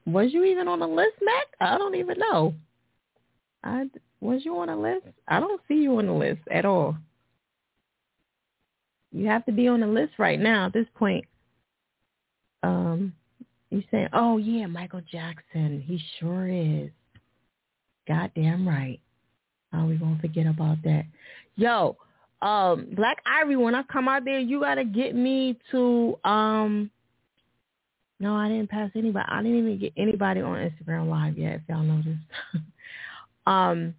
was you even on the list, Mac? I don't even know. I was you on a list? I don't see you on the list at all. You have to be on the list right now at this point. Um you saying, oh, yeah, Michael Jackson. He sure is. Goddamn right. How we to forget about that? Yo, um, Black Ivy, when I come out there, you gotta get me to um. No, I didn't pass anybody. I didn't even get anybody on Instagram Live yet. If y'all noticed, um,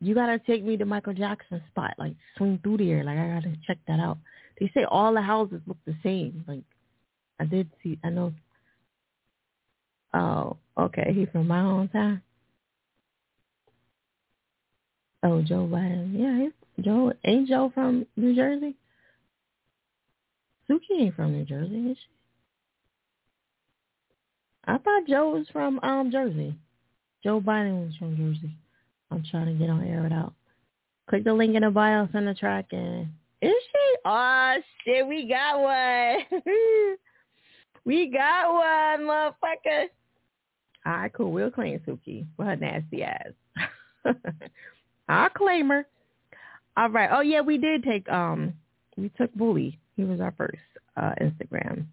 you gotta take me to Michael Jackson spot. Like swing through there. Like I gotta check that out. They say all the houses look the same. Like I did see. I know. Oh, okay. He from my hometown. Oh, Joe Biden. Yeah, he's Joe. Ain't Joe from New Jersey? Suki ain't from New Jersey, is she? I thought Joe was from um Jersey. Joe Biden was from Jersey. I'm trying to get on air it out. Click the link in the bio, send the track in. Is she? Oh shit, we got one. we got one, motherfucker. All right, cool. We'll claim Suki for her nasty ass. I'll claim her. All right. Oh yeah, we did take um we took Bully. He was our first uh Instagram.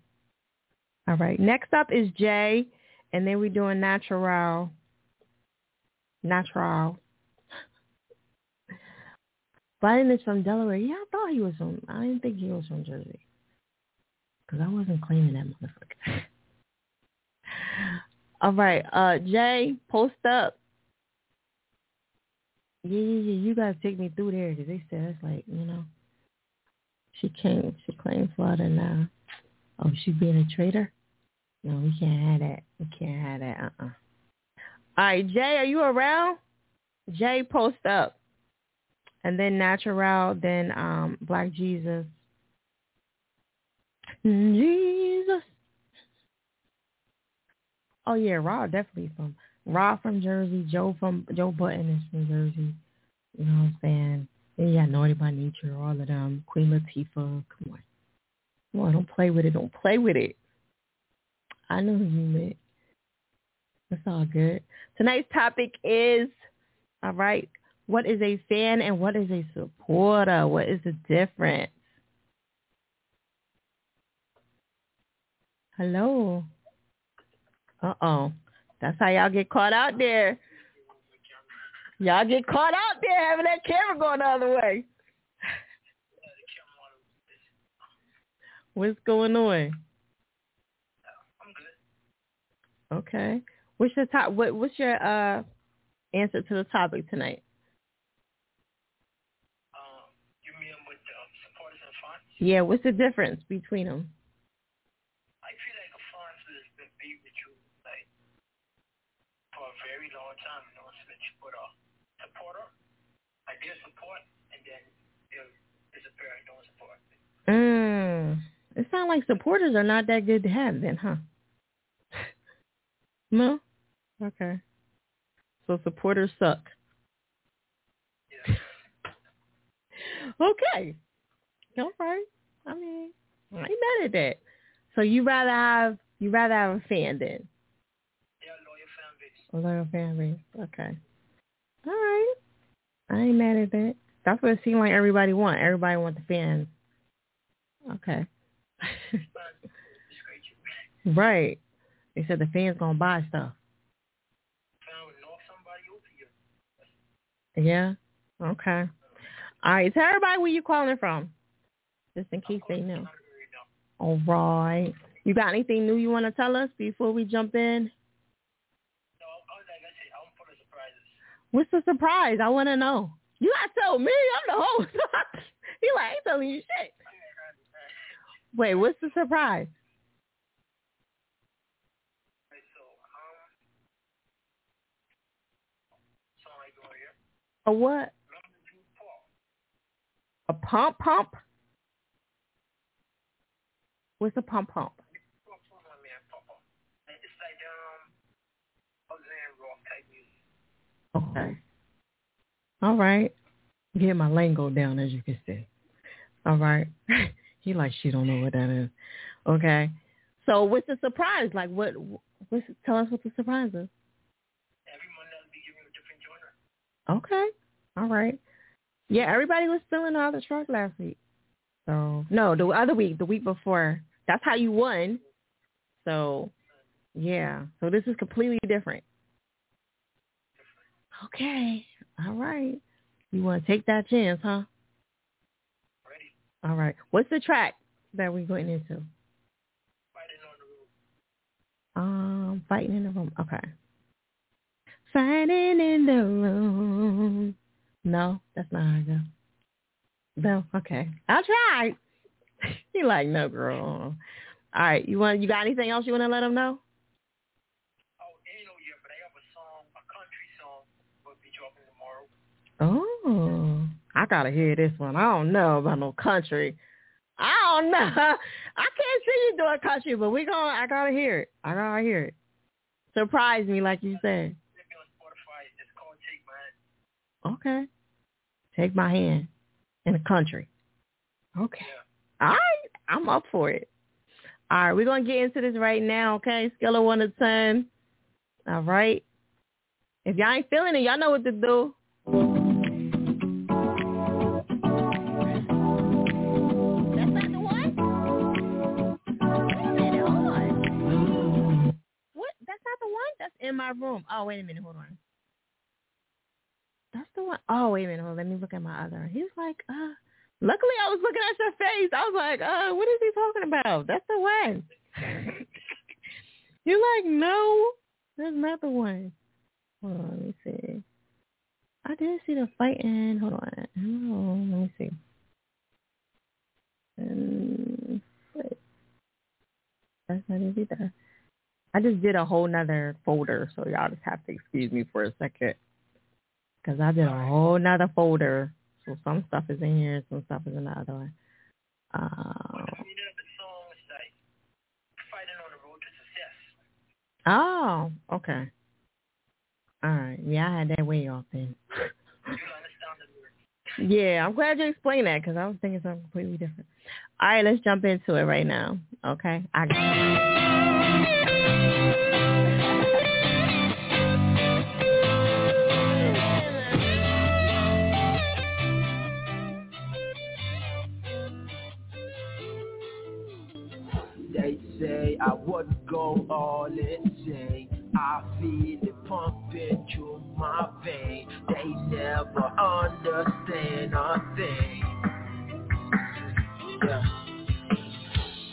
All right. Next up is Jay and then we're doing natural natural. Biden is from Delaware. Yeah, I thought he was from I didn't think he was from Jersey. Cause I wasn't claiming that motherfucker. All right, uh, Jay, post up. Yeah, yeah, yeah. You guys take me through there because they said it's like you know. She came. She claimed Florida now. Oh, she being a traitor? No, we can't have that. We can't have that. Uh uh-uh. uh All right, Jay, are you around? Jay, post up. And then Natural, then um Black Jesus. Jesus. Oh yeah, Raw definitely from Raw from Jersey. Joe from Joe Budden is from Jersey. You know what I'm saying? Then you Naughty by Nature, all of them. Queen Latifah. Come on. Come on, don't play with it. Don't play with it. I know who you meant. That's all good. Tonight's topic is, all right, what is a fan and what is a supporter? What is the difference? Hello. Uh-oh. That's how y'all get caught out there. Y'all get caught out there having that camera going the other way. What's going on? Okay. What's your top? What, what's your uh answer to the topic tonight?
Um, you mean with the supporters and fans?
Yeah. What's the difference between them?
I feel like a fans has been be with you like for a very long time, you know, switch. But a supporter, like they support and then they'll disappear and don't support.
Mm. It sounds like supporters are not that good to have then, huh? No? Okay. So supporters suck. okay. All right. I mean, I ain't mad at that. So you rather have you rather have a fan then?
Yeah, loyal fan base.
A loyal fan base. Okay. All right. I ain't mad at that. That's what it seemed like everybody want. Everybody want the fans. Okay. right. They said the fans gonna buy stuff. Yeah. Okay. All right. Tell everybody where you calling from, just in case they know. All right. You got anything new you want to tell us before we jump in? What's the surprise? I want to know. You got to tell me. I'm the host. he like, I ain't telling you shit. Wait, what's the surprise? A what? A pump pump? What's a pump pump? Okay. All right. Get my lingo down as you can see. All right. like she don't know what that is. Okay. So what's the surprise? Like what what's tell us what the surprise is. Okay. All right. Yeah, everybody was feeling all the truck last week. So no, the other week, the week before. That's how you won. So yeah. So this is completely different. Okay. All right. You want to take that chance, huh? All right. What's the track that we're going into? Um, fighting in the room. Okay. Fighting in the room. No, that's not how I go. No, okay. I'll try. you like no girl. All right. You want? You got anything else you want to let them know? Oh, I gotta hear this one. I don't know about no country. I don't know. I can't see you doing country, but we gonna. I gotta hear it. I gotta hear it. Surprise me, like you said. Okay. Take my hand in the country. Okay. All right. I'm up for it. All right. We're going to get into this right now, okay? Scale of 1 to 10. All right. If y'all ain't feeling it, y'all know what to do. In my room. Oh, wait a minute. Hold on. That's the one. Oh, wait a minute. Hold. Let me look at my other. He's like, uh, luckily I was looking at your face. I was like, uh, what is he talking about? That's the one. You're like, no, that's not the one. Hold on, let me see. I didn't see the fighting. Hold on. Oh, let me see. Um. That's not it either. I just did a whole nother folder, so y'all just have to excuse me for a second. Because I did a whole nother folder. So some stuff is in here, some stuff is in the other one. Um, oh, okay. All right. Yeah, I had that way off then. yeah, I'm glad you explained that because I was thinking something completely different. All right, let's jump into it right now. Okay. I
They I wouldn't go all insane. I feel it pumping through my vein. They never understand a thing. Yeah.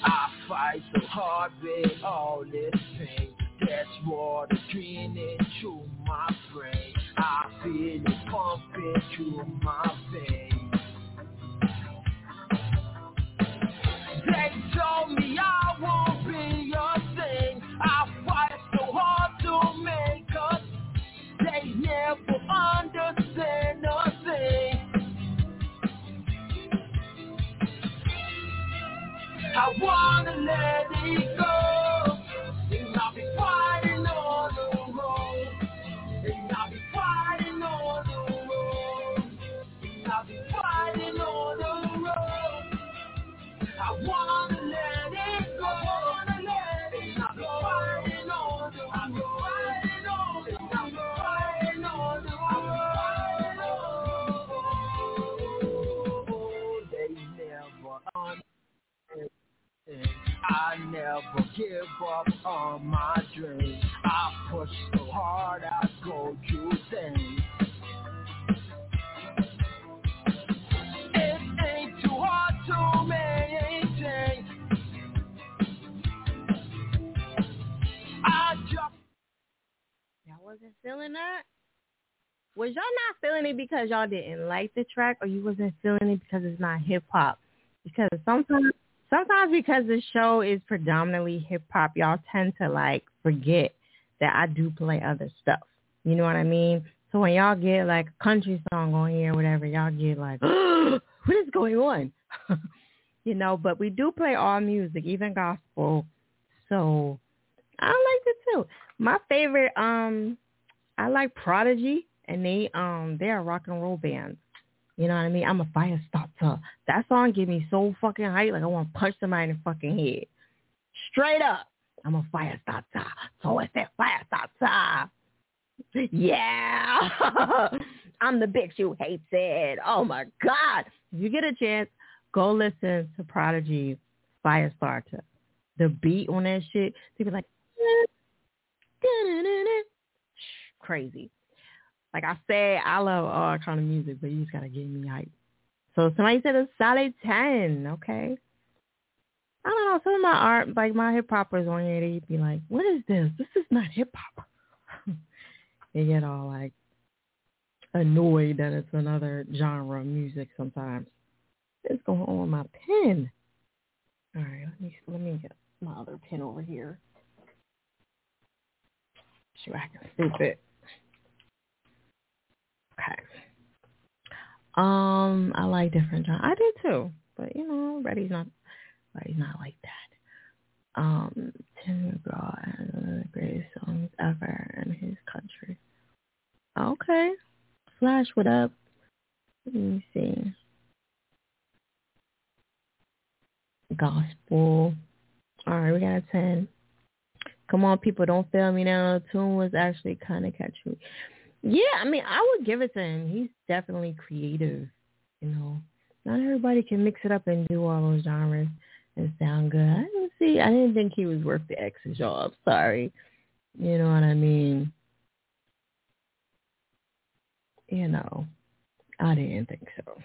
I fight so hard with all this pain. That's water draining through my brain. I feel it pumping through my veins. It
because y'all didn't like the track or you wasn't feeling it because it's not hip hop? Because sometimes sometimes because the show is predominantly hip hop, y'all tend to like forget that I do play other stuff. You know what I mean? So when y'all get like a country song on here or whatever, y'all get like, what is going on? you know, but we do play all music, even gospel. So I liked it too. My favorite, um, I like Prodigy, and they um they're a rock and roll band. You know what I mean? I'm a fire starter. That song get me so fucking hype, like I want to punch somebody in the fucking head. Straight up, I'm a fire starter. So it's that fire starter. Yeah, I'm the bitch who hates it. Oh my god! If you get a chance, go listen to Prodigy Firestarter. The beat on that shit, they be like, crazy. Like I said, I love all kind of music, but you just gotta get me hype. So somebody said a solid ten. Okay. I don't know. Some of my art, like my hip hoppers on here, they'd be like, "What is this? This is not hip hop." they get all like annoyed that it's another genre of music. Sometimes it's going on with my pen. All right, let me let me get my other pen over here. She acting stupid. Okay. Um, I like different genres. I do too, but you know, Reddy's not Reddy's not like that. Um, Tim McGraw has one of the greatest songs ever in his country. Okay. Flash, what up? Let me see. Gospel. All right, we got a 10. Come on, people, don't fail me now. The tune was actually kind of catchy. Yeah, I mean, I would give it to him. He's definitely creative, you know. Not everybody can mix it up and do all those genres and sound good. I didn't see. I didn't think he was worth the extra job. Sorry, you know what I mean. You know, I didn't think so.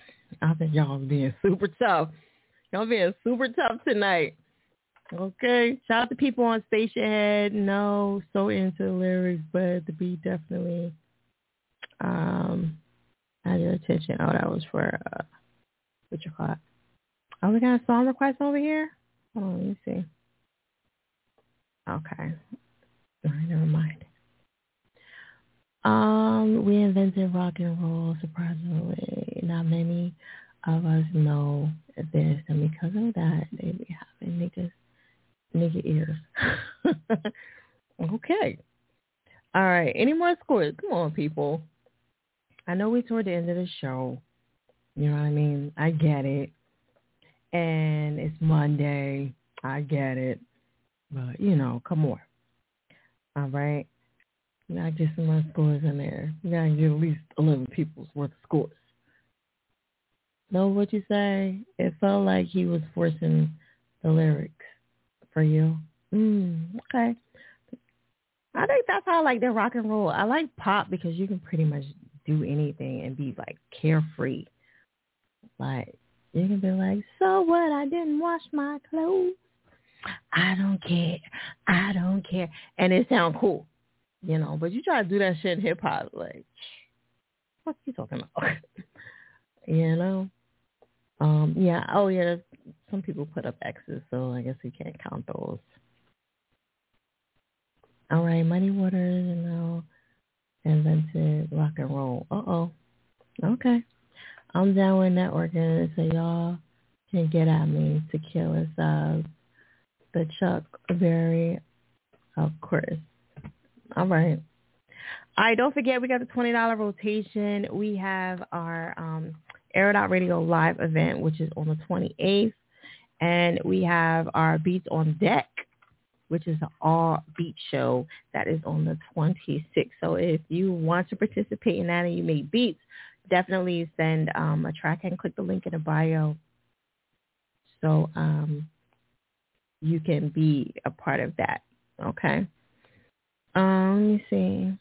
I think y'all being super tough. Y'all being super tough tonight. Okay. Shout out to people on Stationhead. No, so into the lyrics, but the beat definitely um had your attention. Oh, that was for uh what you call it? Oh, we got a song request over here? Hold on, let me see. Okay. Right, never mind. Um, we invented rock and roll, surprisingly. Not many of us know this, and because of that, they be having niggas, nigga ears. okay. All right. Any more scores? Come on, people. I know we're toward the end of the show. You know what I mean? I get it. And it's Monday. I get it. But, you know, come on. All right. Gotta get some more scores in there. You gotta get at least 11 people's worth of scores. Know what you say? It felt like he was forcing the lyrics for you. Mm, okay. I think that's how I like that rock and roll. I like pop because you can pretty much do anything and be like carefree. Like you can be like, so what? I didn't wash my clothes. I don't care. I don't care, and it sound cool, you know. But you try to do that shit in hip hop, like, what you talking about? you know. Um. Yeah. Oh yeah. Some people put up X's, so I guess we can't count those. All right, Muddy Waters, you then invented rock and roll. Uh oh. Okay. I'm down with networking, so y'all can get at me. Tequila subs, the Chuck Berry, of course. All right. All right, don't forget we got the twenty dollar rotation. We have our um It Radio live event, which is on the twenty eighth. And we have our Beats on Deck which is an all beat show that is on the 26th. So if you want to participate in that and you make beats, definitely send um, a track and click the link in the bio so um, you can be a part of that. Okay. Um, let me see.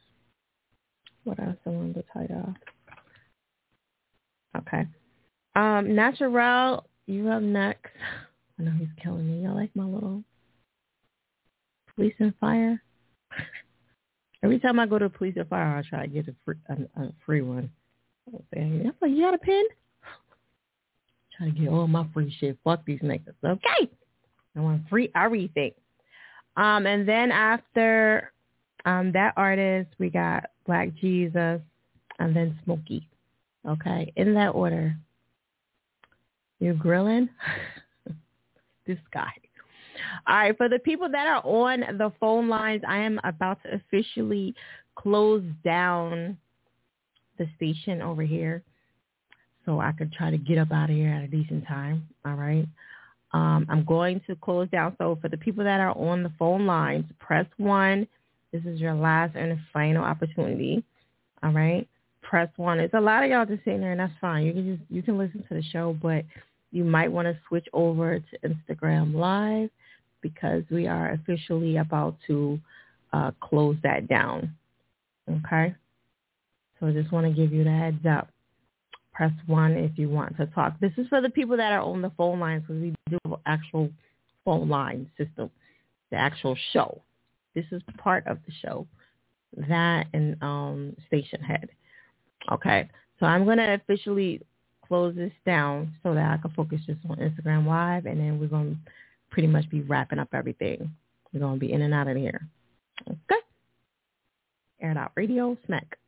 What else I wanted to title? Okay. Um, Natural, you up next. I know he's killing me. Y'all like my little police and fire. Every time I go to police and fire, I try to get a free, a, a free one. I'm like, you got a pen? Try to get all my free shit. Fuck these niggas. Okay. I want free everything. Um, and then after um, that artist, we got Black Jesus and then Smokey. Okay, in that order. You're grilling? this guy. All right, for the people that are on the phone lines, I am about to officially close down the station over here so I could try to get up out of here at a decent time. All right. Um, I'm going to close down. So for the people that are on the phone lines, press one. This is your last and final opportunity. All right. Press one. It's a lot of y'all just sitting there, and that's fine. You can just you can listen to the show, but you might want to switch over to Instagram Live because we are officially about to uh, close that down. Okay? So I just want to give you the heads up. press one if you want to talk. This is for the people that are on the phone lines because we do actual phone line system, the actual show. This is part of the show, that and um, Stationhead. Okay, so I'm going to officially close this down so that I can focus just on Instagram Live, and then we're going to pretty much be wrapping up everything. We're going to be in and out of here. Okay. Air Out Radio, Smack.